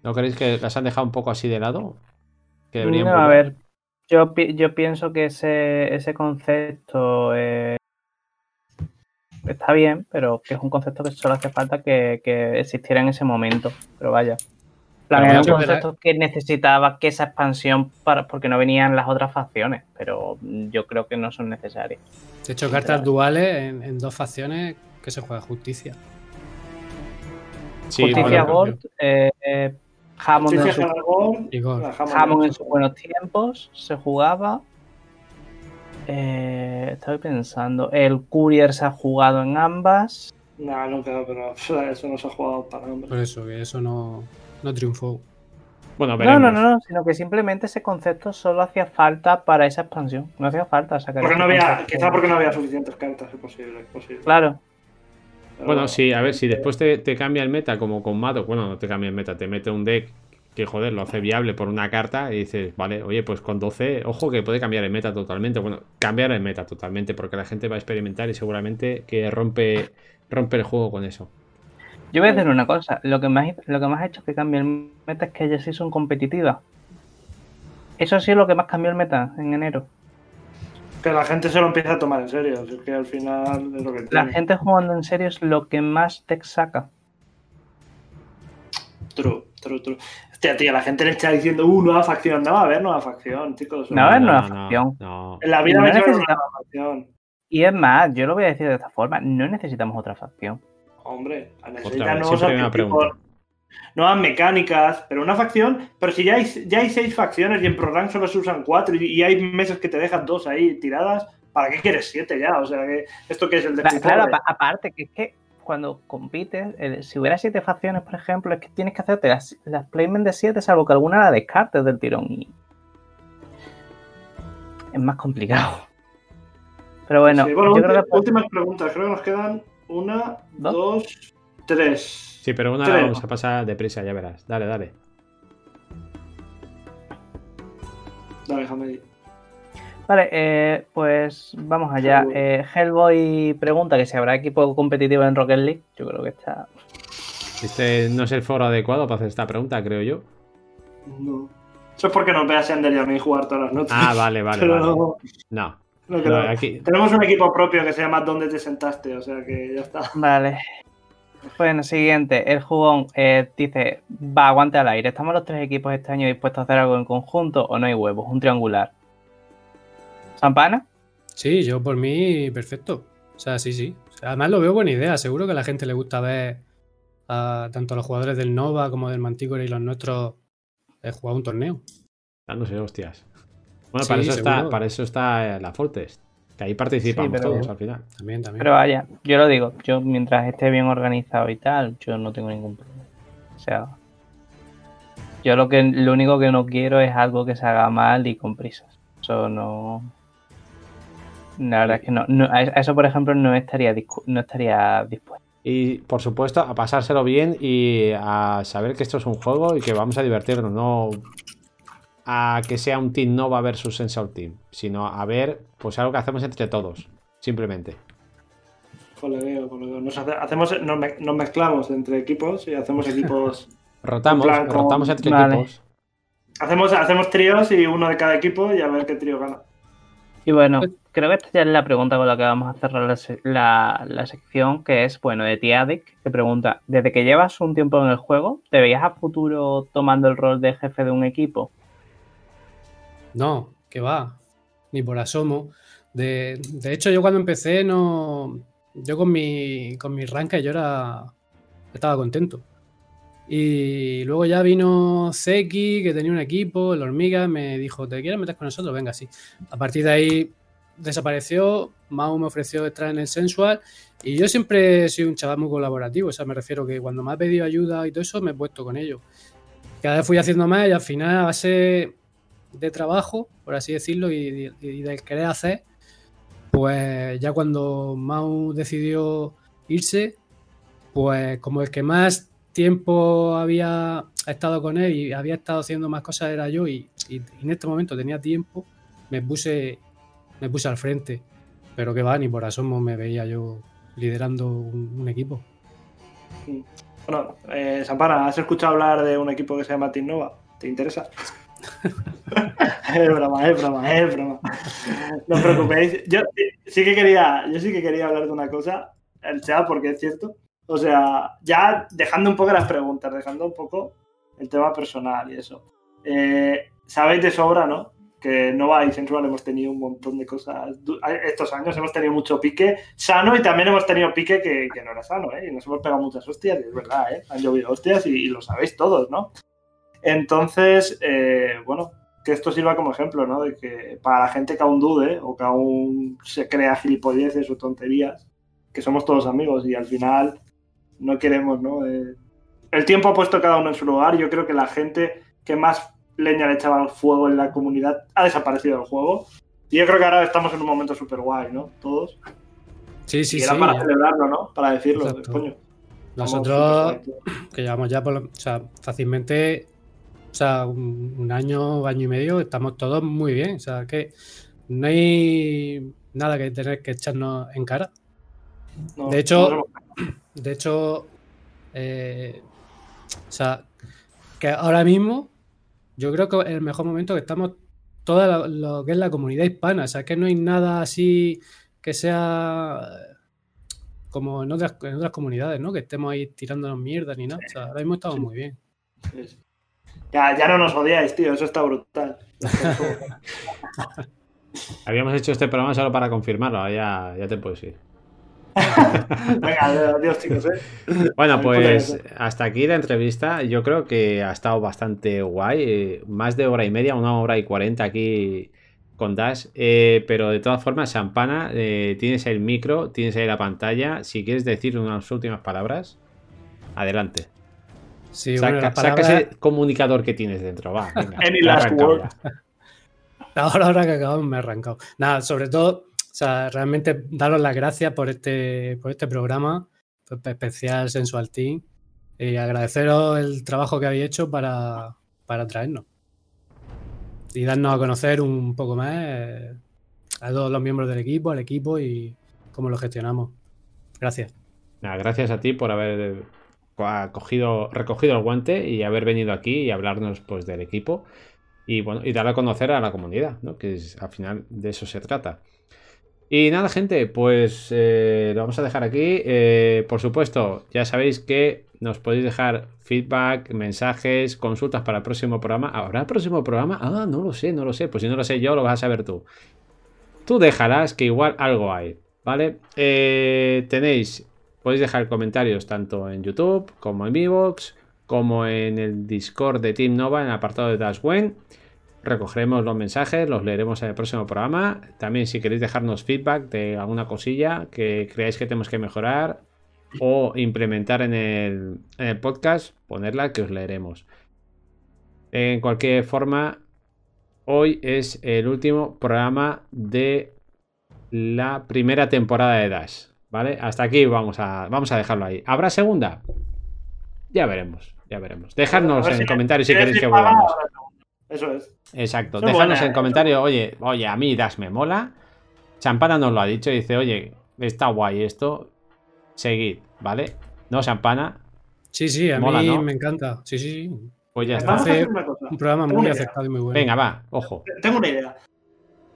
¿No creéis que las han dejado un poco así de lado? Que No, a ver, yo, yo pienso que ese, ese concepto eh, está bien, pero que es un concepto que solo hace falta que, que existiera en ese momento. Pero vaya. Plan, era un la- concepto que necesitaba que esa expansión para, porque no venían las otras facciones, pero yo creo que no son necesarias. De hecho, cartas duales en, en dos facciones que se juega justicia. Sí, Justicia bueno, Gold, eh, eh, Hammond, en su- la Hammond en sus buenos tiempos se jugaba. Eh, estoy pensando. El Courier se ha jugado en ambas. Nah, nunca, pero eso no se ha jugado para Por hombre. eso, que eso no, no triunfó. Bueno, No, veremos. no, no, no, sino que simplemente ese concepto solo hacía falta para esa expansión. No hacía falta sacar Porque no había, quizá porque no había suficientes cartas, es posible, es posible. Claro. Pero Bueno, sí, a ver, si después te, te cambia el meta como con Mato, bueno, no te cambia el meta, te mete un deck que, joder, lo hace viable por una carta y dices, vale, oye, pues con 12, ojo que puede cambiar el meta totalmente. Bueno, cambiar el meta totalmente porque la gente va a experimentar y seguramente que rompe, rompe el juego con eso. Yo voy a decir una cosa. Lo que más, lo que más ha hecho que cambie el meta es que ellas sí son competitivas. Eso sí es lo que más cambió el meta en enero. Que la gente se lo empieza a tomar en serio. así que al final es lo que La tiene. gente jugando en serio es lo que más te saca. True, true, true. Hostia, tío, la gente le está diciendo, uh, nueva facción. No va a haber nueva facción, chicos. No va a haber nueva no, facción. no. En la vida No ver una nueva facción. Y es más, yo lo voy a decir de esta forma, no necesitamos otra facción. Hombre, necesitan nuevos nuevas mecánicas, pero una facción, pero si ya hay, ya hay seis facciones y en ProRank solo se usan cuatro y, y hay meses que te dejan dos ahí tiradas, ¿para qué quieres siete ya? O sea, que ¿esto qué es el de Cla- Claro, aparte que es que cuando compites, el- si hubiera siete facciones, por ejemplo, es que tienes que hacerte las, las placement de siete, salvo que alguna la descartes del tirón. Y es más complicado. Pero bueno, Sí, bueno, yo creo que últimas preguntas, creo que nos quedan una, ¿Dos? dos, tres. Sí, pero una Tres. la vamos a pasar deprisa, ya verás. Dale, dale. Dale, déjame ir. Vale, eh, pues vamos allá. Hellboy. Eh, Hellboy pregunta que si habrá equipo competitivo en Rocket League. Yo creo que está. Este no es el foro adecuado para hacer esta pregunta, creo yo. No. Eso es porque nos ve a Sender y a mí jugar todas las noches. Ah, vale, vale, Pero vale. no, No, no no, creo. aquí. Tenemos un equipo propio que se llama ¿Dónde te sentaste? O sea que ya está. Vale. Bueno, siguiente. El jugón eh, dice: Va, aguante al aire. ¿Estamos los tres equipos este año dispuestos a hacer algo en conjunto o no hay huevos? Un triangular. ¿Sampana? Sí, yo por mí, perfecto. O sea, sí, sí. O sea, además lo veo buena idea. Seguro que a la gente le gusta ver a tanto a los jugadores del Nova como del Manticore y los nuestros eh, jugar un torneo. Dándose hostias. Bueno, para, eso está, para eso está eh, la Fortest. Que ahí participamos Sí, pero- todos al final. También, también. Pero vaya, yo lo digo. Yo, mientras esté bien organizado y tal, yo no tengo ningún problema. O sea. Yo lo que lo único que no quiero es algo que se haga mal y con prisas. Eso no. La verdad es que no. no- a eso, por ejemplo, no estaría, no estaría dispuesto. Y por supuesto, a pasárselo bien y a saber que esto es un juego y que vamos a divertirnos, no a que sea un Team Nova versus Sensor Team, sino a ver pues algo que hacemos entre todos, simplemente. Colegueo, colegueo. Nos hace- hacemos, nos, me- nos mezclamos entre equipos y hacemos equipos. Rotamos, En plan, como- rotamos entre Vale. equipos. hacemos, hacemos tríos y uno de cada equipo y a ver qué trío gana. Y bueno, creo que esta ya es la pregunta con la que vamos a cerrar la, la- la sección, que es, bueno, de Tiadic, que pregunta, desde que llevas un tiempo en el juego, ¿te veías a futuro tomando el rol de jefe de un equipo? No, que va. Ni por asomo. De, de hecho, yo cuando empecé, no. Yo con mi, con mi rank yo era. Estaba contento. Y luego ya vino Zeki, que tenía un equipo, el Hormiga, me dijo, ¿te quieres meter con nosotros? Venga, sí. A partir de ahí desapareció, Mau me ofreció entrar en el Sensual y yo siempre he sido un chaval muy colaborativo, o sea, me refiero que cuando me ha pedido ayuda y todo eso, me he puesto con ellos. Cada vez fui haciendo más y al final a base de trabajo, por así decirlo, y, y- y del querer hacer, pues ya cuando Mau decidió irse, pues como el que más tiempo había estado con él y había estado haciendo más cosas era yo y, y en este momento tenía tiempo, me puse, me puse al frente. Pero que va, ni por asomo me veía yo liderando un, un equipo. Bueno, eh, Sampana, ¿has escuchado hablar de un equipo que se llama Team Nova? ¿Te interesa? es broma, es broma, es broma. No os preocupéis. Yo sí- sí que quería, yo sí que quería hablar de una cosa, el chat, porque es cierto. O sea, ya dejando un poco las preguntas, dejando un poco el tema personal y eso. Eh, Sabéis de sobra, ¿no? Que Nova y Sensual hemos tenido un montón de cosas. Estos años hemos tenido mucho pique sano y también hemos tenido pique que, que no era sano, ¿eh? Y nos hemos pegado muchas hostias, y es verdad, ¿eh? Han llovido hostias y, y lo sabéis todos, ¿no? Entonces, eh, bueno, que esto sirva como ejemplo, ¿no? De que para la gente que aún dude o que aún se crea gilipolleces o tonterías, que somos todos amigos y al final no queremos, ¿no? Eh, el tiempo ha puesto cada uno en su lugar. Yo creo que la gente que más leña le echaba al fuego en la comunidad ha desaparecido del juego. Y yo creo que ahora estamos en un momento súper guay, ¿no? Todos. Sí, sí, y sí. era para ya. celebrarlo, ¿no? Para decirlo, Exacto. coño. Nosotros, que llevamos ya por lo- o sea, fácilmente, o sea, un, un año, año y medio, estamos todos muy bien. O sea, que no hay nada que tener que echarnos en cara. No, de hecho- no De hecho, eh, o sea, que ahora mismo yo creo que es el mejor momento que estamos toda la- lo que es la comunidad hispana. O sea, que no hay nada así que sea como en otras, en otras comunidades, ¿no? Que estemos ahí tirándonos mierda ni nada. O sea, ahora mismo estamos muy bien. Sí, sí. Ya, ya no nos odiáis, tío, eso está brutal. Habíamos hecho este programa solo para confirmarlo, ya, ya te puedes ir. Venga, adiós, chicos, ¿eh? Bueno, pues hasta aquí la entrevista. Yo creo que ha estado bastante guay. eh, Más de hora y media, una hora y cuarenta aquí con Dash. eh, pero de todas formas, Champana, eh, tienes el micro, tienes ahí la pantalla. Si quieres decir unas últimas palabras, adelante. Sí, saca, bueno, ese comunicador que tienes dentro. Va, venga. Any last word? ahora que acabamos me he arrancado. Nada, sobre todo, o sea, realmente daros las gracias por este, por este programa, por- especial Sensual Team, y agradeceros el trabajo que habéis hecho para, para traernos. Y darnos a conocer un poco más eh, a todos los miembros del equipo, al equipo y cómo lo gestionamos. Gracias. Nada, gracias a ti por haber eh, co- cogido, recogido el guante y haber venido aquí y hablarnos pues del equipo y bueno y dar a conocer a la comunidad, ¿no? Que es- al final de eso se trata. Y nada, gente, pues eh, lo vamos a dejar aquí. Eh, por supuesto, ya sabéis que nos podéis dejar feedback, mensajes, consultas para el próximo programa. ¿Habrá próximo programa? Ah, no lo sé, no lo sé. Pues si no lo sé yo, lo vas a saber tú. Tú déjalas que igual algo hay, ¿vale? Eh, tenéis, podéis dejar comentarios tanto en YouTube como en Vivox, como en el Discord de Team Nova en el apartado de Dashwen. Recogeremos los mensajes, los leeremos en el próximo programa. También si queréis dejarnos feedback de alguna cosilla que creáis que tenemos que mejorar o implementar en el, en el podcast, ponerla que os leeremos. En cualquier forma, hoy es el último programa de la primera temporada de Dash. ¿Vale? Hasta aquí vamos a, vamos a dejarlo ahí. ¿Habrá segunda? Ya veremos, ya veremos. Dejadnos en comentarios si queréis que volvamos. Eso es. Exacto. Son Dejadnos buenas, en ¿eh? comentarios, oye, oye, a mí Das me mola. Champana nos lo ha dicho, dice, oye, está guay esto. Seguid, ¿vale? No, Champana, Sí, sí, a Mola, mí ¿no? me encanta. Sí, sí, sí. pues ya está. Vamos a Hace hacer una cosa. Un programa Tengo muy acertado y muy bueno. Venga, va, ojo. Tengo una idea.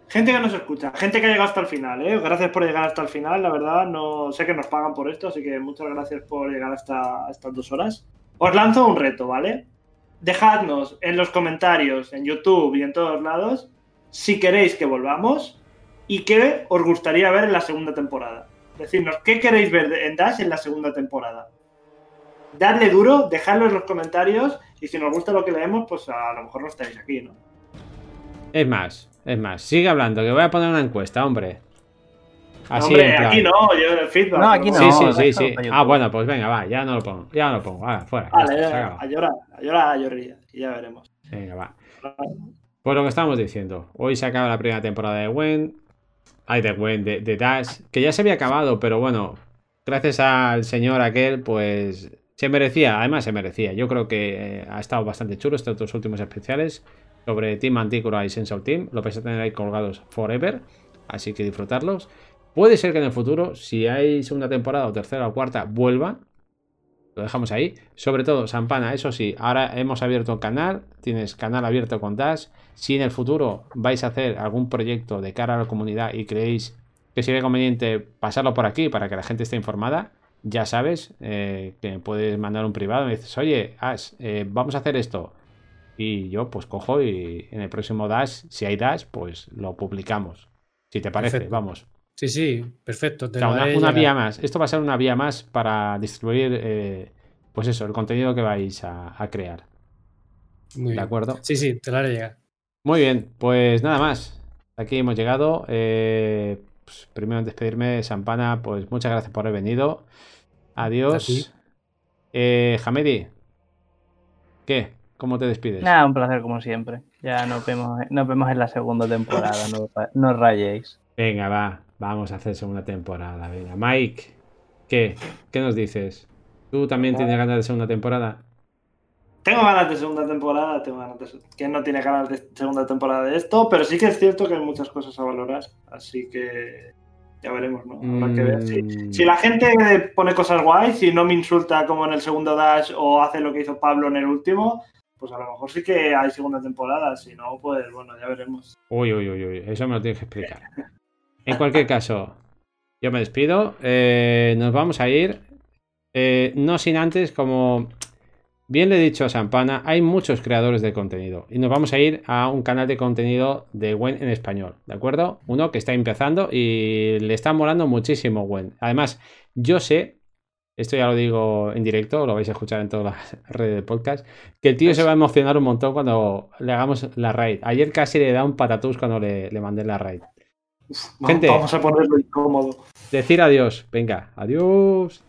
Gente que nos escucha, gente que ha llegado hasta el final, ¿eh? Gracias por llegar hasta el final, la verdad, no sé que nos pagan por esto, así que muchas gracias por llegar hasta estas dos horas. Os lanzo un reto, ¿vale? Dejadnos en los comentarios, en YouTube y en todos lados, si queréis que volvamos y qué os gustaría ver en la segunda temporada. Decidnos qué queréis ver en Dash en la segunda temporada. Dadle duro, dejadlo en los comentarios y si nos gusta lo que leemos, pues a lo mejor no estaréis aquí, ¿no? Es más, es más, sigue hablando, que voy a poner una encuesta, hombre. Así Hombre, en plan. aquí no, yo en el feedback. No, aquí Sí, no, sí, Ah, bueno, pues venga, va, ya no lo pongo, ya no lo pongo, va, fuera. ya Vale, ya, acaba. a llorar, a llorar, a llorar, y ya veremos. Venga, va. Pues lo que estábamos diciendo. Hoy se acaba la primera temporada de Gwen. Ay, de Gwen, de, de Dash. Que ya se había acabado, pero bueno. Gracias al señor aquel, pues. Se merecía, además se merecía. Yo creo que eh, ha estado bastante chulo estos dos últimos especiales. Sobre Team Anticura y Sensor Team. Lo vais a tener ahí colgados forever. Así que disfrutarlos. Puede ser que en el futuro, si hay segunda temporada o tercera o cuarta, vuelvan. Lo dejamos ahí. Sobre todo, Sampana, eso sí, ahora hemos abierto un canal. Tienes canal abierto con Dash. Si en el futuro vais a hacer algún proyecto de cara a la comunidad y creéis que sería conveniente pasarlo por aquí para que la gente esté informada, ya sabes eh, que me puedes mandar un privado y me dices, oye, Ash, eh, vamos a hacer esto. Y yo pues cojo y en el próximo Dash, si hay Dash, pues lo publicamos. Si te parece, Perfecto. vamos. Sí, sí, perfecto. Te O sea, lo una, vía más. Esto va a ser una vía más para distribuir, eh, pues eso, el contenido que vais a, a crear. Muy ¿De bien. acuerdo? Sí, sí, te lo haré llegar. Muy bien, pues nada más. Aquí hemos llegado. Eh, pues, primero en despedirme, Sampana, pues muchas gracias por haber venido. Adiós. Eh, Hamedi, ¿qué? ¿Cómo te despides? Nada, un placer como siempre. Ya nos vemos, nos vemos en la segunda temporada, no, no rayéis. Venga, va, vamos a hacer segunda temporada. Venga, Mike, ¿qué? ¿Qué nos dices? ¿Tú también tienes ganas de segunda temporada? Tengo ganas de segunda temporada, tengo ganas de... ¿Quién no tiene ganas de segunda temporada de esto? Pero sí que es cierto que hay muchas cosas a valorar, así que ya veremos, ¿no? Habrá que ver si, Mm, si la gente pone cosas guays, si no me insulta como en el segundo Dash o hace lo que hizo Pablo en el último, pues a lo mejor sí que hay segunda temporada, si no, pues bueno, ya veremos. Uy, uy, uy, uy, eso me lo tienes que explicar. En cualquier caso, yo me despido. eh, nos vamos a ir. eh, no sin antes, como bien le he dicho a Sampana, hay muchos creadores de contenido. Y nos vamos a ir a un canal de contenido de Gwen en español, ¿de acuerdo? Uno que está empezando y le está molando muchísimo Gwen. Además, yo sé, esto ya lo digo en directo, lo vais a escuchar en todas las redes de podcast, que el tío se va a emocionar un montón cuando le hagamos la raid. Ayer casi le da un patatús cuando le, le mandé la raid. Uf, Gente. Vamos a ponerlo incómodo. Decir adiós. Venga, adiós.